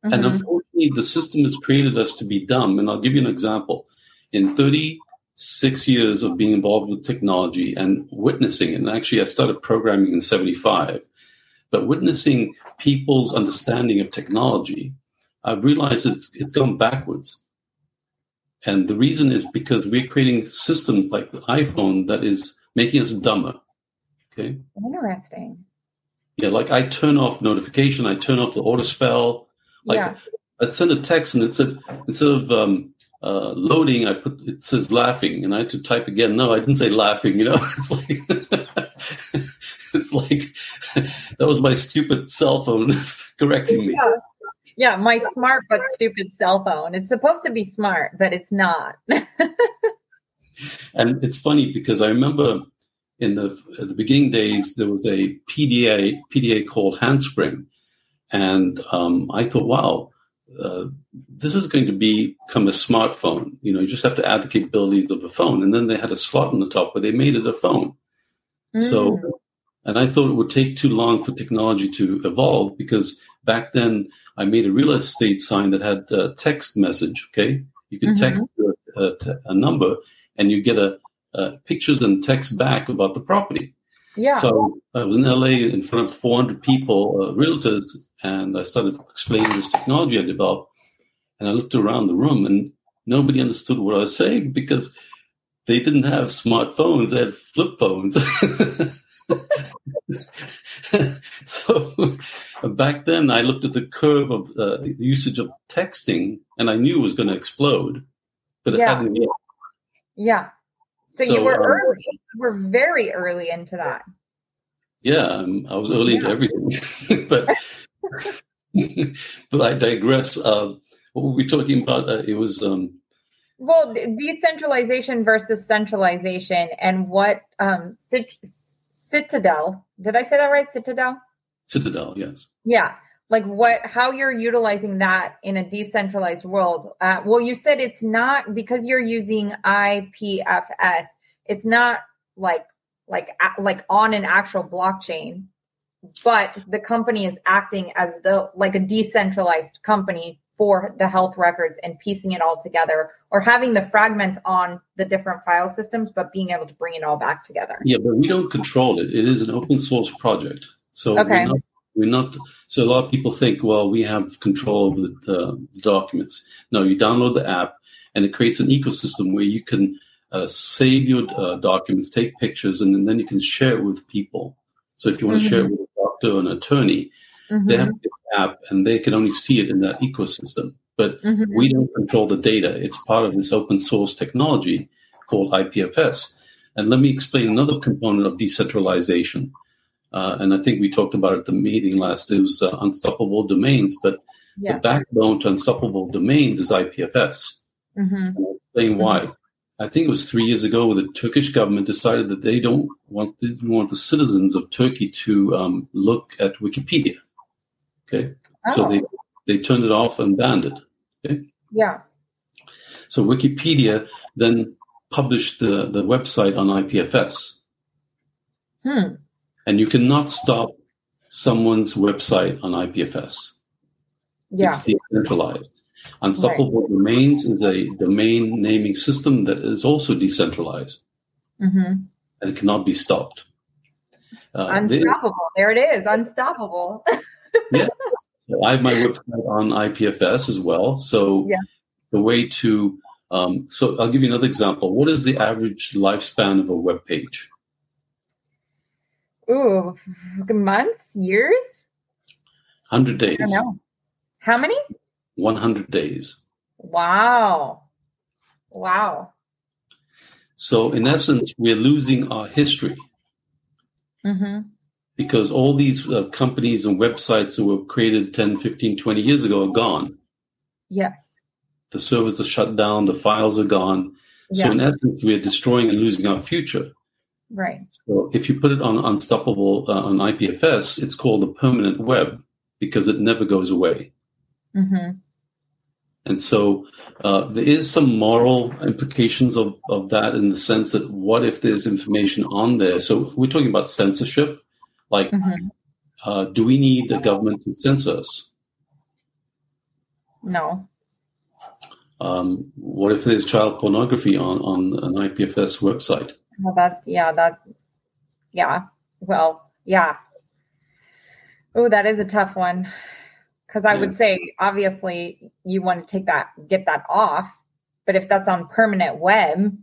Mm-hmm. And unfortunately, the system has created us to be dumb. And I'll give you an example. In 36 years of being involved with technology and witnessing, it, and actually, I started programming in 75, but witnessing people's understanding of technology, I've realized it's, it's gone backwards. And the reason is because we're creating systems like the iPhone that is making us dumber. Okay. Interesting. Yeah, like I turn off notification, I turn off the auto spell. Like Yeah. I'd send a text and it said instead of um, uh, loading, I put it says laughing, and I had to type again. No, I didn't say laughing. You know, it's like it's like that was my stupid cell phone correcting me. Yeah. Yeah, my smart but stupid cell phone. It's supposed to be smart, but it's not. And it's funny because I remember in the the beginning days there was a PDA PDA called Handspring, and um, I thought, wow, uh, this is going to be, become a smartphone. You know, you just have to add the capabilities of a phone, and then they had a slot on the top where they made it a phone. So, Mm. and I thought it would take too long for technology to evolve because back then I made a real estate sign that had a text message. Okay, you could text a, a, a number, and you get a, a pictures and text back about the property. yeah. So I was in LA in front of 400 people, uh, realtors, and I started explaining this technology I developed. And I looked around the room, and nobody understood what I was saying because they didn't have smartphones; they had flip phones. so back then, I looked at the curve of uh, usage of texting, and I knew it was going to explode, but it Yeah. hadn't yet. yeah. So, you were um, early. You were very early into that. Yeah, um, I was early into everything, but but I digress. Uh, what were we talking about? Uh, it was um, Well, de- decentralization versus centralization, and what um, Cit- Citadel. Did I say that right? Citadel. Citadel. Yes. Yeah. Like what, how you're utilizing that in a decentralized world. Uh, well, you said it's not because you're using IPFS. It's not like, like, like on an actual blockchain, but the company is acting as the, like a decentralized company for the health records and piecing it all together or having the fragments on the different file systems, but being able to bring it all back together. Yeah, but we don't control it. It is an open source project, so Okay. we're, not, we're not. So a lot of people think, well, we have control over the, the documents. No, you download the app, and it creates an ecosystem where you can uh, save your uh, documents, take pictures, and then you can share it with people. So if you want to share it with a doctor or an attorney, they Mhm, have this app, and they can only see it in that ecosystem. But mhm. we don't control the data. It's part of this open source technology called IPFS. And let me explain another component of decentralization. Uh, and I think we talked about it at the meeting last. It was uh, unstoppable domains, but Yeah. the backbone to unstoppable domains is IPFS. Mhm. And I'll explain why. I think it was three years ago the Turkish government decided that they don't want didn't want the citizens of Turkey to um, look at Wikipedia. Okay, so Oh, they they turned it off and banned it. Okay, yeah. So Wikipedia then published the, the website on IPFS. Hmm. And you cannot stop someone's website on IPFS. Yeah. It's decentralized. Unstoppable Domains is a domain naming system that is also decentralized hmm and it cannot be stopped. Uh, they- Unstoppable. There it is. Unstoppable. So I have my website on IPFS as well. So Yeah. the way to um, so I'll give you another example. What is the average lifespan of a web page? Ooh, months, years? 100 days. I don't know. How many? 100 days. Wow. Wow. So in essence, we're losing our history hmm because all these uh, companies and websites that were created 10, 15, 20 years ago are gone. Yes. The servers are shut down, the files are gone. So in essence, we're destroying and losing our future. Right. So if you put it on Unstoppable uh, on IPFS, it's called the permanent web because it never goes away. hmm And so uh, there is some moral implications of, of that in the sense that what if there's information on there? So we're talking about censorship. Like, hmm uh, do we need the government to censor us? No. Um, what if there's child pornography on, on an IPFS website? That, yeah, that, yeah. Well, yeah. Oh, that is a tough one. Because I Yeah. would say, obviously, you want to take that, get that off. But if that's on permanent web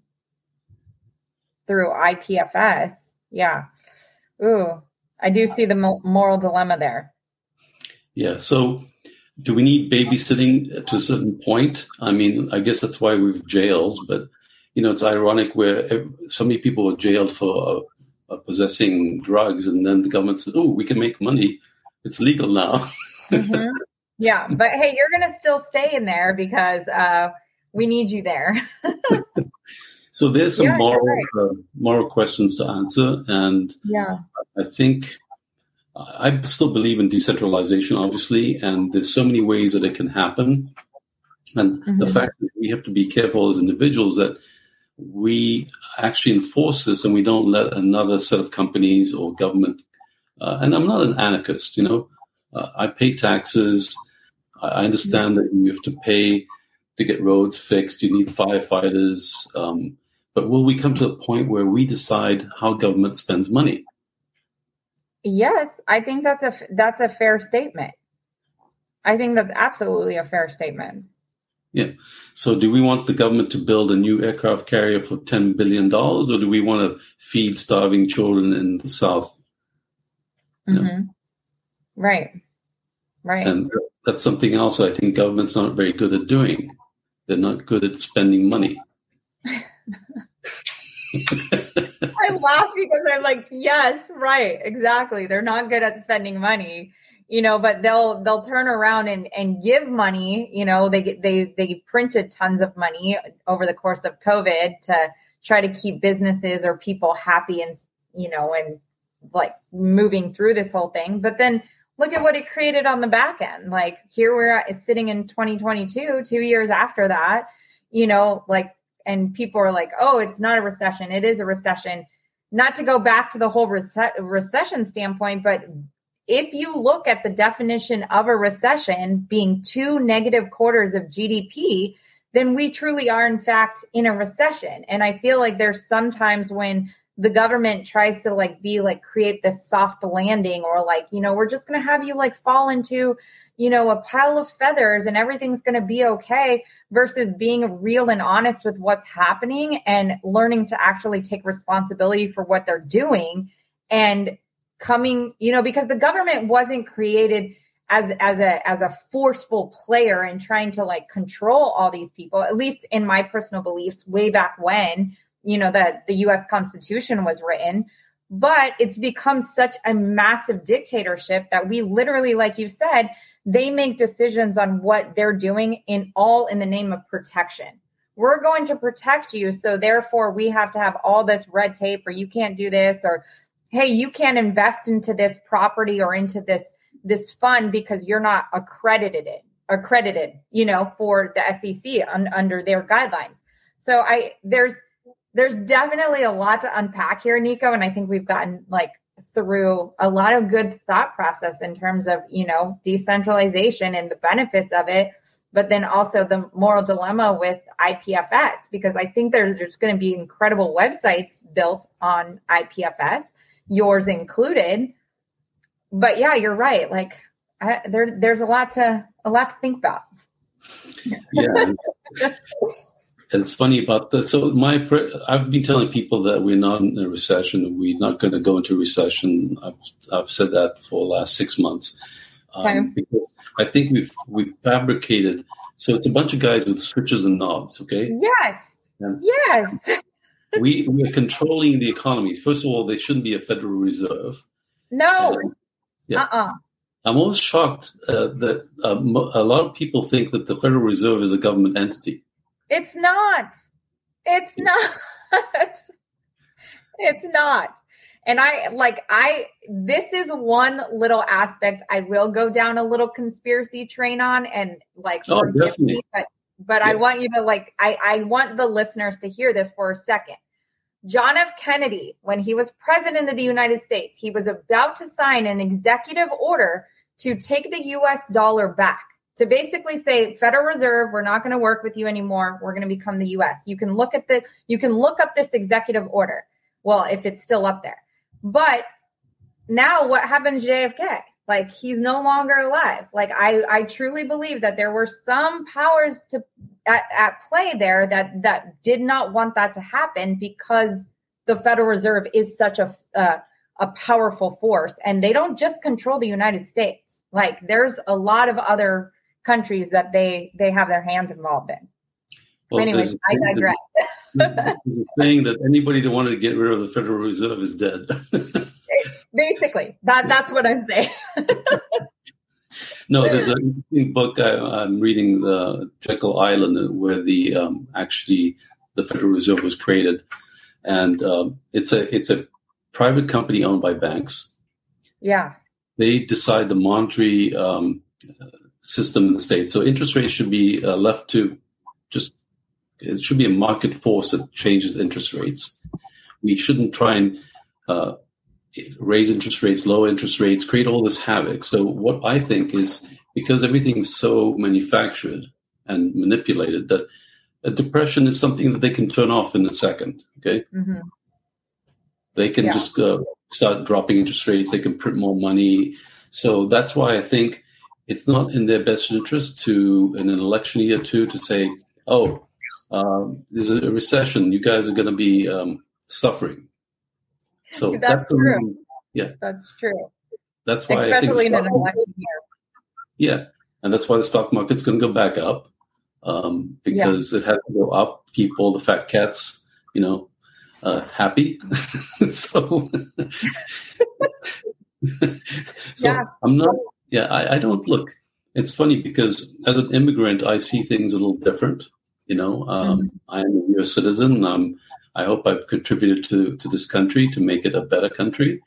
through IPFS, yeah. Ooh, I do see the moral dilemma there. Yeah. So, do we need babysitting to a certain point? I mean, I guess that's why we have jails, but you know, it's ironic where so many people were jailed for uh, uh, possessing drugs, and then the government says, "Oh, we can make money; it's legal now." mm-hmm. Yeah, but hey, you're going to still stay in there because uh, we need you there. so there's some yeah, moral right. uh, moral questions to answer, and yeah, I think I still believe in decentralization, obviously, and there's so many ways that it can happen. And mm-hmm. the fact that we have to be careful as individuals that we actually enforce this and we don't let another set of companies or government. Uh, and I'm not an anarchist, you know. Uh, I pay taxes. I understand that you have to pay to get roads fixed. You need firefighters. Um, but will we come to a point where we decide how government spends money? Yes, I think that's a that's a fair statement. I think that's absolutely a fair statement. Yeah. So, do we want the government to build a new aircraft carrier for ten billion dollars, or do we want to feed starving children in the South? Mm-hmm. Right. Right. And that's something else I think government's aren't very good at doing. They're not good at spending money. I laugh because I'm like, yes, right, exactly. They're not good at spending money, you know, but they'll they'll turn around and and give money. You know, they get they they printed tons of money over the course of COVID to try to keep businesses or people happy and you know and like moving through this whole thing. But then look at what it created on the back end. Like here we're at, sitting in 2022, two years after that, you know, like and people are like, oh, it's not a recession. It is a recession. Not to go back to the whole rece- recession standpoint, but if you look at the definition of a recession being two negative quarters of GDP, then we truly are, in fact, in a recession. And I feel like there's sometimes when the government tries to like be like create this soft landing or like, you know, we're just going to have you like fall into you know, a pile of feathers and everything's going to be okay versus being real and honest with what's happening and learning to actually take responsibility for what they're doing and coming, you know, because the government wasn't created as as a as a forceful player and trying to like control all these people at least in my personal beliefs way back when you know that the US constitution was written but it's become such a massive dictatorship that we literally like you said they make decisions on what they're doing in all in the name of protection. We're going to protect you. So therefore we have to have all this red tape or you can't do this or hey, you can't invest into this property or into this this fund because you're not accredited it, accredited, you know, for the SEC un, under their guidelines. So I there's there's definitely a lot to unpack here, Nicko, and I think we've gotten like through a lot of good thought process in terms of you know decentralization and the benefits of it but then also the moral dilemma with IPFS because I think there's, there's going to be incredible websites built on IPFS, yours included. But yeah, you're right. Like I, there, there's a lot to a lot to think about. Yeah, And it's funny about this. So my, I've been telling people that we're not in a recession. We're not going to go into recession. I've I've said that for the last six months. Um, because I think we've we've fabricated. So it's a bunch of guys with switches and knobs. Okay. Yes. And yes. we we are controlling the economy. First of all, there shouldn't be a Federal Reserve. No. Yeah. Uh-uh. I'm always shocked uh, that uh, a lot of people think that the Federal Reserve is a government entity. It's not. It's not. it's not. And I like I this is one little aspect I will go down a little conspiracy train on and like oh, definitely. Me, but but yeah. I want you to like I I want the listeners to hear this for a second. John F. Kennedy, when he was president of the United States, he was about to sign an executive order to take the US dollar back to basically say Federal Reserve, we're not going to work with you anymore. We're going to become the US. You can look at the you can look up this executive order. Well, if it's still up there. But now what happened to JFK? Like he's no longer alive. Like I I truly believe that there were some powers to at, at play there that that did not want that to happen because the Federal Reserve is such a uh, a powerful force, and they don't just control the United States. Like there's a lot of other countries that they they have their hands involved in. Well, Anyways, I digress. saying that anybody that wanted to get rid of the Federal Reserve is dead. Basically, that that's what I'm saying. no, there's an interesting book I, am reading, the Jekyll Island, where the um, actually the Federal Reserve was created, and um, it's a it's a private company owned by banks. Yeah, they decide the monetary um, system in the state. So interest rates should be uh, left to just it should be a market force that changes interest rates. We shouldn't try and uh, raise interest rates, lower interest rates, create all this havoc. So what I think is because everything's so manufactured and manipulated that a depression is something that they can turn off in a second. Okay, mm-hmm. they can yeah. just uh, start dropping interest rates. They can print more money. So that's why I think it's not in their best interest to, in an election year, too, to say, "Oh, um, there's a recession. You guys are going to be um, suffering." So that's, that's true. Reason, yeah, that's true. That's why, especially in an election year. Yeah, and that's why the stock market's going to go back up um, because yeah. it has to go up, keep all the fat cats, you know, uh, happy. so, so yeah. I'm not. Yeah, I, I, don't look. It's funny because as an immigrant, I see things a little different. You know, um, mm-hmm. I am a U.S. citizen. I'm I hope I've contributed to, to this country to make it a better country.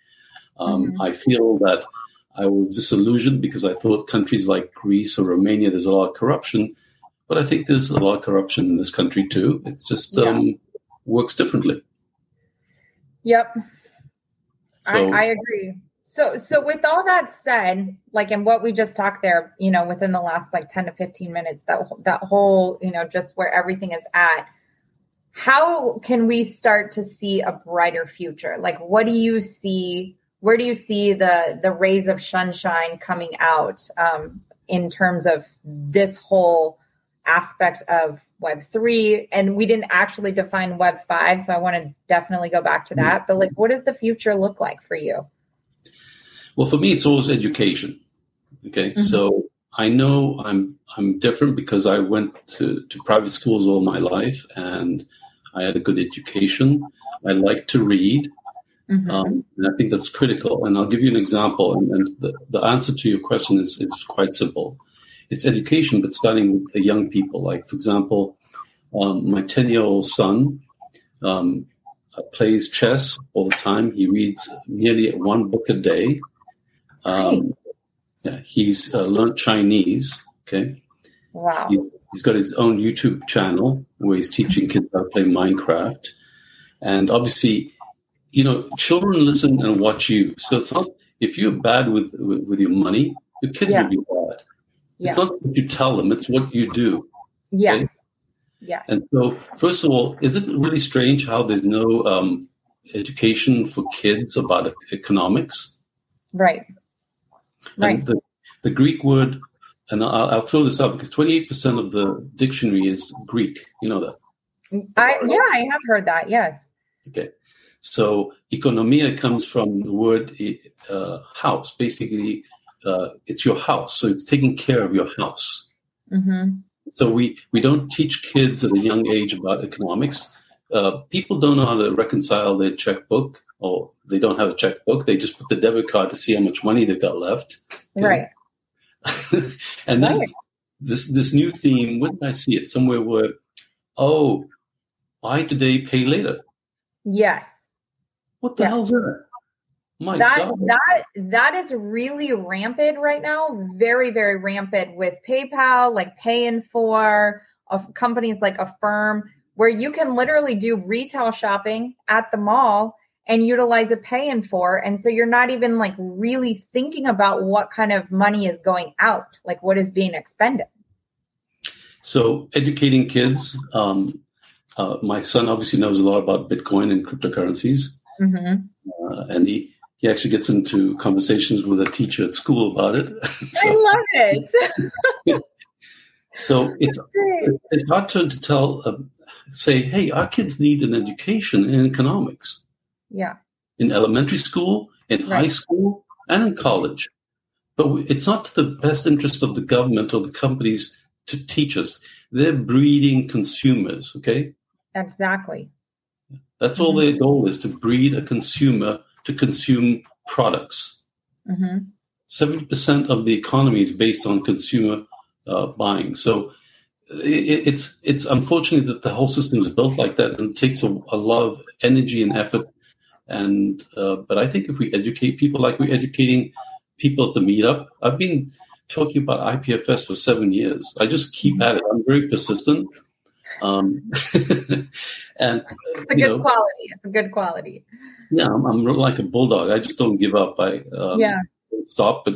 Um, mm-hmm. I feel that I was disillusioned because I thought countries like Greece or Romania, there's a lot of corruption. But I think there's a lot of corruption in this country too. It just yeah. um, works differently. Yep. So, I, I agree. So, so with all that said, like in what we just talked there, you know, within the last like 10 to 15 minutes, that, that whole, you know, just where everything is at, how can we start to see a brighter future? Like, what do you see? Where do you see the the rays of sunshine coming out um, in terms of this whole aspect of Web three? And we didn't actually define Web five, so I want to definitely go back to that. But like, what does the future look like for you? Well, for me, it's always education. Okay, mm-hmm. so I know I'm I'm different because I went to, to private schools all my life and I had a good education. I like to read. Mm-hmm. Um, and I think that's critical. And I'll give you an example. And, and the, the, answer to your question is, is quite simple. It's education, but starting with the young people. Like, for example, um, my 10 year old son um, plays chess all the time. He reads nearly one book a day. Um, yeah, he's uh, learned Chinese. Okay. Wow. He, He's got his own YouTube channel where he's teaching kids how to play Minecraft. And obviously, you know, children listen and watch you. So it's not if you're bad with with, with your money, your kids yeah. will be bad. Yeah. It's not what you tell them; it's what you do. Yes. Okay? Yeah. And so, first of all, is it really strange how there's no um, education for kids about economics? Right. Right. the, the Greek word and I'll, I'll throw this up because 28% of the dictionary is Greek. You know that? I yeah, I have heard that. Yes. Okay. So economia comes from the word uh, house. Basically, uh, it's your house. So it's taking care of your house. Mm-hmm. So we we don't teach kids at a young age about economics. Uh, people don't know how to reconcile their checkbook, or they don't have a checkbook. They just put the debit card to see how much money they've got left. Right. and then right. this this new theme, when did I see it? Somewhere where, oh, buy today, pay later. Yes. What the yes. hell's that? My that God. that that is really rampant right now. Very very rampant with PayPal, like paying for of companies like Affirm, where you can literally do retail shopping at the mall and utilize a pay in for. And so you're not even like really thinking about what kind of money is going out, like what is being expended. So educating kids. Um, uh, my son obviously knows a lot about Bitcoin and cryptocurrencies, mm-hmm. uh, and he he actually gets into conversations with a teacher at school about it. so, I love it. So it's it's our turn to tell, uh, say, hey, our kids need an education in economics. Yeah. In elementary school, in right. high school, and in college. But it's not to the best interest of the government or the companies to teach us. They're breeding consumers, okay? Exactly. That's mm-hmm. all their goal is to breed a consumer to consume products. Mm-hmm. 70% of the economy is based on consumer uh, buying. So it, it's it's unfortunate that the whole system is built like that and takes a, a lot of energy and effort. And uh, but I think if we educate people like we're educating people at the meetup, I've been talking about IPFS for seven years. I just keep at it. I'm very persistent. Um, and it's a good know, quality. It's a good quality. Yeah, I'm, I'm, like a bulldog. I just don't give up. I um, yeah. stop. But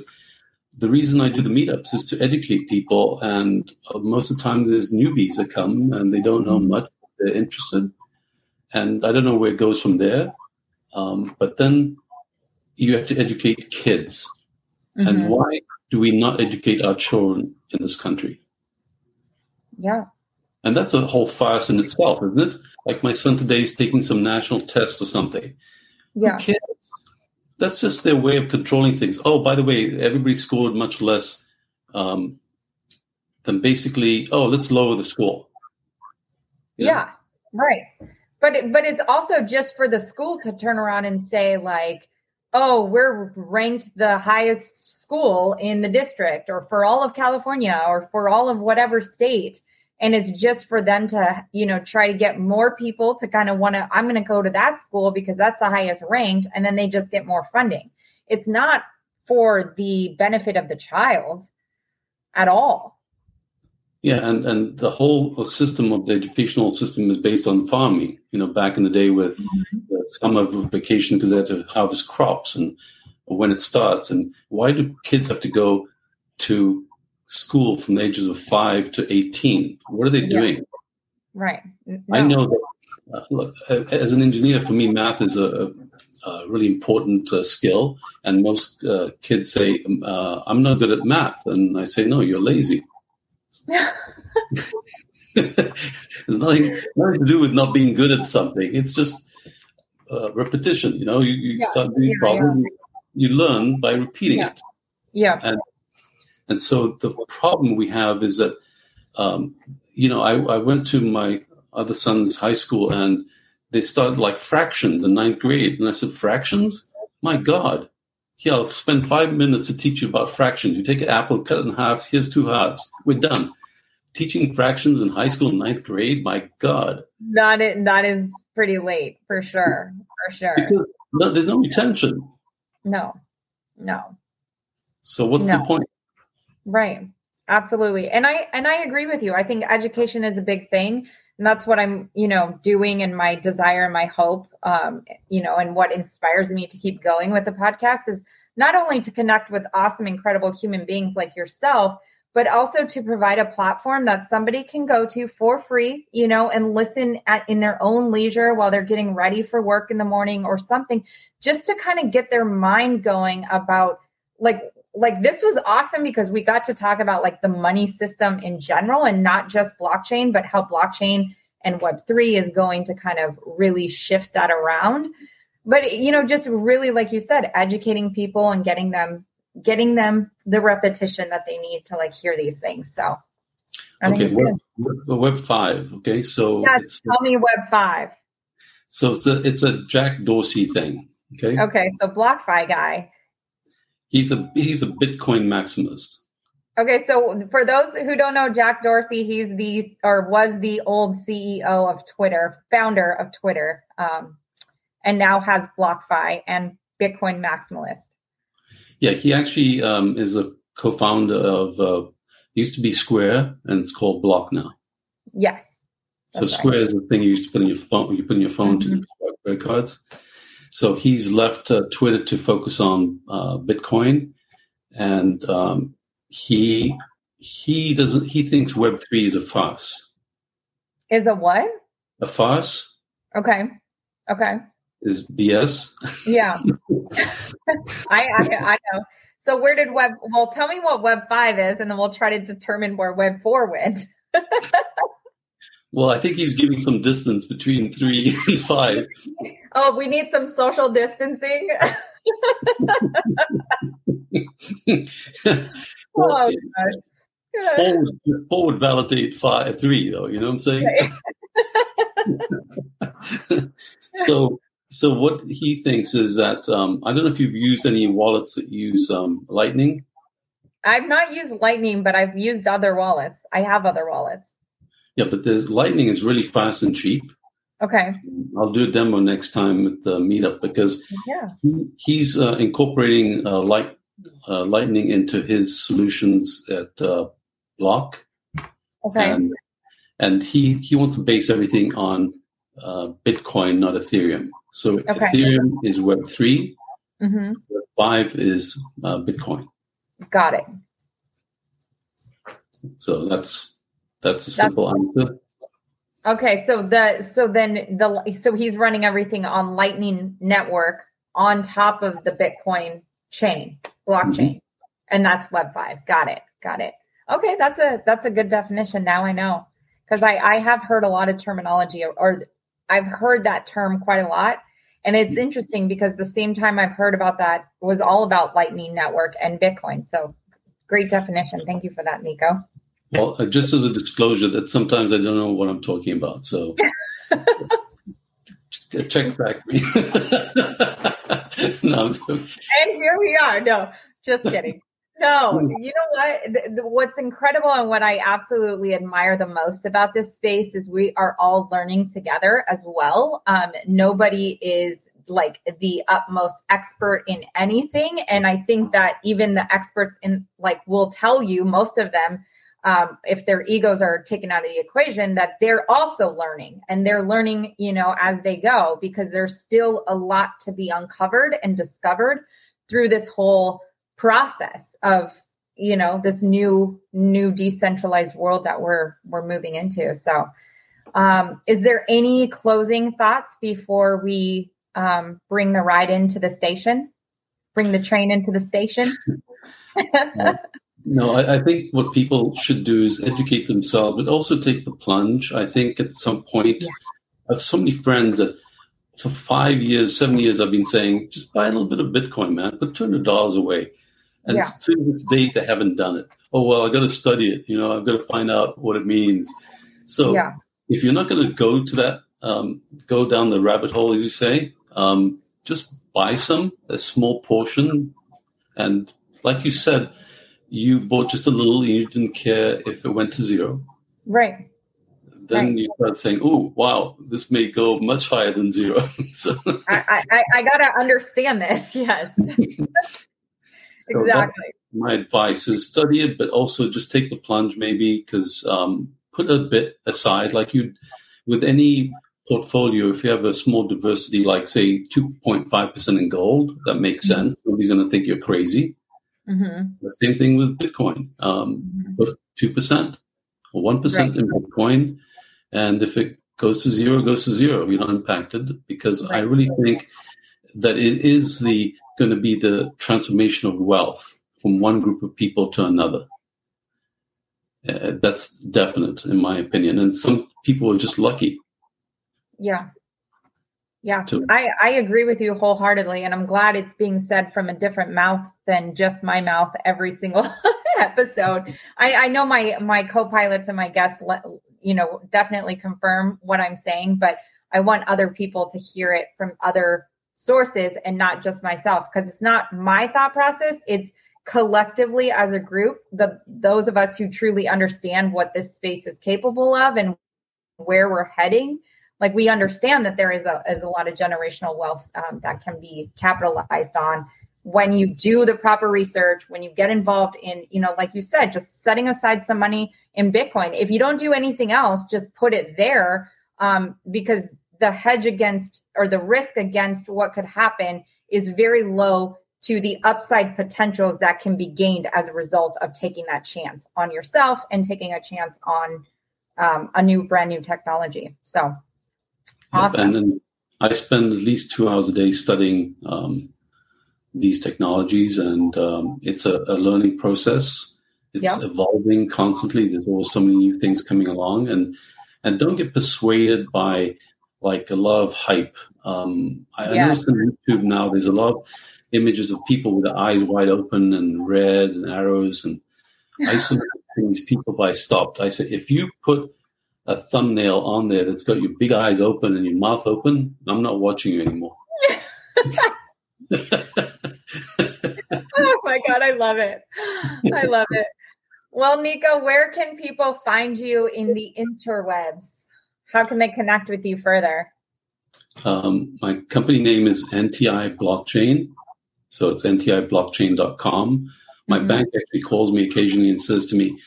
the reason I do the meetups is to educate people, and uh, most of the time there's newbies that come and they don't know mm-hmm. much. They're interested, and I don't know where it goes from there. Um, but then you have to educate kids, mm-hmm. and why do we not educate our children in this country? Yeah, and that's a whole farce in itself, isn't it? Like my son today is taking some national test or something. Yeah Kids, that's just their way of controlling things. Oh, by the way, everybody scored much less um, than basically. Oh, let's lower the score. Yeah, yeah right. But it, but it's also just for the school to turn around and say like, oh, we're ranked the highest school in the district, or for all of California, or for all of whatever state. And it's just for them to you know try to get more people to kind of want to i'm going to go to that school because that's the highest ranked and then they just get more funding. It's not for the benefit of the child at all yeah and and the whole system of the educational system is based on farming you know back in the day with mm-hmm. the summer vacation because they had to harvest crops and when it starts and why do kids have to go to school from the ages of five to 18. What are they doing? Yeah. Right. No. I know that, uh, look, as an engineer, for me, math is a, a really important uh, skill. And most uh, kids say, uh, I'm not good at math. And I say, no, you're lazy. There's nothing, nothing to do with not being good at something. It's just uh, repetition. You know, you, you yeah. start doing yeah, problems, you learn by repeating it. Yeah. And and so the problem we have is that, um, you know, I, I went to my other son's high school and they started like fractions in ninth grade. And I said, fractions? My God. Yeah, I'll spend five minutes to teach you about fractions. You take an apple, cut it in half, here's two halves. We're done. Teaching fractions in high school, ninth grade, my God. That is, that is pretty late for sure. For sure. Because no, there's no retention. No, no. So what's no. the point? Right. Absolutely. And I and I agree with you. I think education is a big thing. And that's what I'm, you know, doing and my desire and my hope, um, you know, and what inspires me to keep going with the podcast is not only to connect with awesome, incredible human beings like yourself, but also to provide a platform that somebody can go to for free, you know, and listen at in their own leisure while they're getting ready for work in the morning or something, just to kind of get their mind going about like like this was awesome because we got to talk about like the money system in general and not just blockchain, but how blockchain and Web3 is going to kind of really shift that around. But, you know, just really, like you said, educating people and getting them, getting them the repetition that they need to like hear these things. So, I okay, web, web, five. Okay, so yeah, tell me Web five. So it's a it's a Jack Dorsey thing. Okay. Okay, so BlockFi guy He's a he's a Bitcoin maximalist. Okay, so for those who don't know Jack Dorsey, he's the or was the old CEO of Twitter, founder of Twitter, um, and now has BlockFi and Bitcoin maximalist. Yeah, he actually um, is a co-founder of uh, used to be Square, and it's called Block now. Yes. So Square right. is the thing you used to put in your phone. You put in your phone mm-hmm. to credit cards. So he's left uh, Twitter to focus on uh, Bitcoin, and um, he he doesn't he thinks Web three is a farce. Is a what? A farce. Okay. Okay. Is BS. Yeah. I, I I know. So where did Web? Well, tell me what Web five is, and then we'll try to determine where Web four went. well, I think he's giving some distance between three and five. oh, we need some social distancing. well, oh, forward, forward validate five three though. You know what I'm saying? so so what he thinks is that um, I don't know if you've used any wallets that use um, Lightning. I've not used Lightning, but I've used other wallets. I have other wallets. Yeah, but there's Lightning is really fast and cheap. Okay. I'll do a demo next time at the meetup because yeah. he, he's uh, incorporating uh, light, uh, Lightning into his solutions at uh, Block. Okay. And, and he he wants to base everything on uh, Bitcoin, not Ethereum. So okay. Ethereum is Web 3 mm-hmm. Web five is uh, Bitcoin. Got it. So that's that's a simple that's, answer. Okay, so the so then the so he's running everything on Lightning Network on top of the Bitcoin chain blockchain, mm-hmm. and that's Web five. Got it. Got it. Okay, that's a that's a good definition. Now I know because I I have heard a lot of terminology or I've heard that term quite a lot. And it's interesting because the same time I've heard about that was all about Lightning Network and Bitcoin. So great definition. Thank you for that, Nicko. Well, uh, just as a disclosure, that sometimes I don't know what I'm talking about. So check fact me. no, and here we are. No, just kidding. No, you know what? The, the, what's incredible and what I absolutely admire the most about this space is we are all learning together as well. Um, nobody is like the utmost expert in anything. And I think that even the experts in like will tell you, most of them, um, if their egos are taken out of the equation, that they're also learning and they're learning, you know, as they go because there's still a lot to be uncovered and discovered through this whole process of you know this new new decentralized world that we're we're moving into. So um is there any closing thoughts before we um bring the ride into the station? Bring the train into the station no I, I, think what people should do is educate themselves but also take the plunge i think at some point yeah. i have so many friends that for five years seven years i've been saying just buy a little bit of bitcoin man put $200 away and yeah. to this date, they haven't done it. Oh, well, I've got to study it. You know, I've got to find out what it means. So yeah. if you're not going to go to that, um, go down the rabbit hole, as you say, um, just buy some, a small portion. And like you said, you bought just a little and you didn't care if it went to zero. Right. Then right. you start saying, "Oh, wow, this may go much higher than zero. so I, I, I got to understand this. Yes. So exactly. My advice is study it, but also just take the plunge, maybe because um, put a bit aside, like you with any portfolio. If you have a small diversity, like say two point five percent in gold, that makes mm-hmm. sense. Nobody's going to think you're crazy. Mm-hmm. The same thing with Bitcoin. Um, mm-hmm. Put two percent or one in Bitcoin, and if it goes to zero, goes to zero. You're not impacted because right. I really think that it is the going to be the transformation of wealth from one group of people to another. Uh, that's definite, in my opinion. And some people are just lucky. Yeah. Yeah, to- I, I agree with you wholeheartedly. And I'm glad it's being said from a different mouth than just my mouth every single episode. I, I know my, my co-pilots and my guests, you know, definitely confirm what I'm saying, but I want other people to hear it from other sources and not just myself because it's not my thought process it's collectively as a group the those of us who truly understand what this space is capable of and where we're heading like we understand that there is a, is a lot of generational wealth um, that can be capitalized on. When you do the proper research when you get involved in you know like you said just setting aside some money in bitcoin. If you don't do anything else just put it there um, because the hedge against or the risk against what could happen is very low to the upside potentials that can be gained as a result of taking that chance on yourself and taking a chance on um, a new brand new technology. So awesome and, i spend at least two hours a day studying um, these technologies, and um, it's a, a, learning process. It's evolving constantly. There's always so many new things coming along, and and don't get persuaded by like a lot of hype. Um, I, yeah. I notice on YouTube now there's a lot of images of people with their eyes wide open and red and arrows, and I used to these people by stopped. I said, if you put a thumbnail on there that's got your big eyes open and your mouth open, I'm not watching you anymore. oh my god, I love it. I love it. Well, Nicko, where can people find you in the interwebs? How can they connect with you further? Um, my company name is NTI Blockchain. So it's ntiblockchain.com. My mm-hmm. bank actually calls me occasionally and says to me,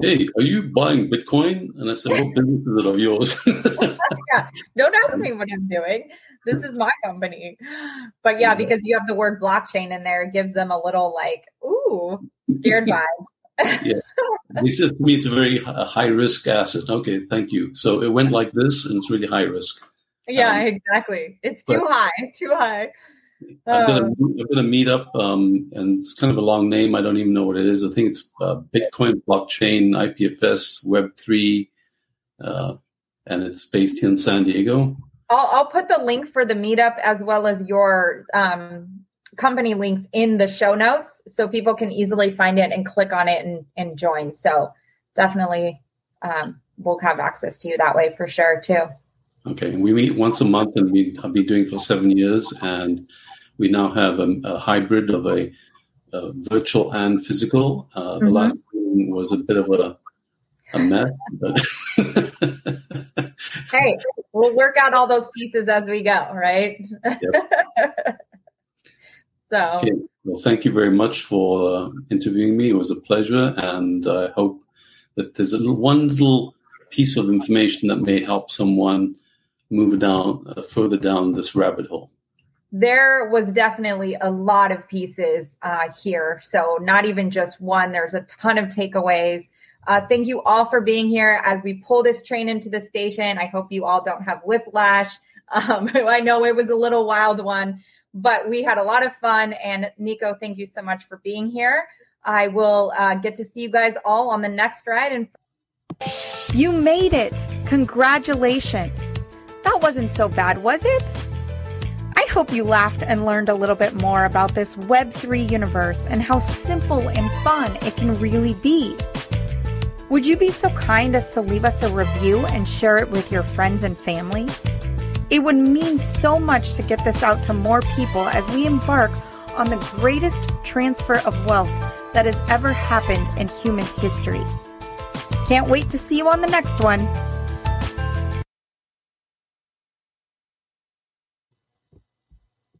Hey, are you buying Bitcoin? And I said, What business is it of yours? yeah, don't ask me what I'm doing. This is my company. But yeah, because you have the word blockchain in there, it gives them a little like, ooh, scared vibes. yeah. He said to me, it's a very high risk asset. Okay, thank you. So it went like this, and it's really high risk. Yeah, um, exactly. It's too but, high, too high. I've got, a, um, I've got a meetup, um, and it's kind of a long name. I don't even know what it is. I think it's uh, Bitcoin blockchain IPFS Web three, uh, and it's based here in San Diego. I'll, I'll put the link for the meetup as well as your um, company links in the show notes, so people can easily find it and click on it and, and join. So definitely, um, we'll have access to you that way for sure too. Okay, we meet once a month, and we have been doing for seven years, and we now have a, a hybrid of a, a, virtual and physical. Uh, the mm-hmm. last one was a bit of a, a mess, but hey, we'll work out all those pieces as we go, right? Yep. so, okay. well, thank you very much for uh, interviewing me. It was a pleasure, and I hope that there's a little, one little piece of information that may help someone move down uh, further down this rabbit hole there was definitely a lot of pieces uh, here. So, not even just one, there's a ton of takeaways. Uh, thank you all for being here as we pull this train into the station. I hope you all don't have whiplash. Um, I know it was a little wild one, but we had a lot of fun. And Nicko, thank you so much for being here. I will uh, get to see you guys all on the next ride. And you made it! Congratulations! That wasn't so bad, was it? I hope you laughed and learned a little bit more about this Web3 universe and how simple and fun it can really be. Would you be so kind as to leave us a review and share it with your friends and family? It would mean so much to get this out to more people as we embark on the greatest transfer of wealth that has ever happened in human history. Can't wait to see you on the next one.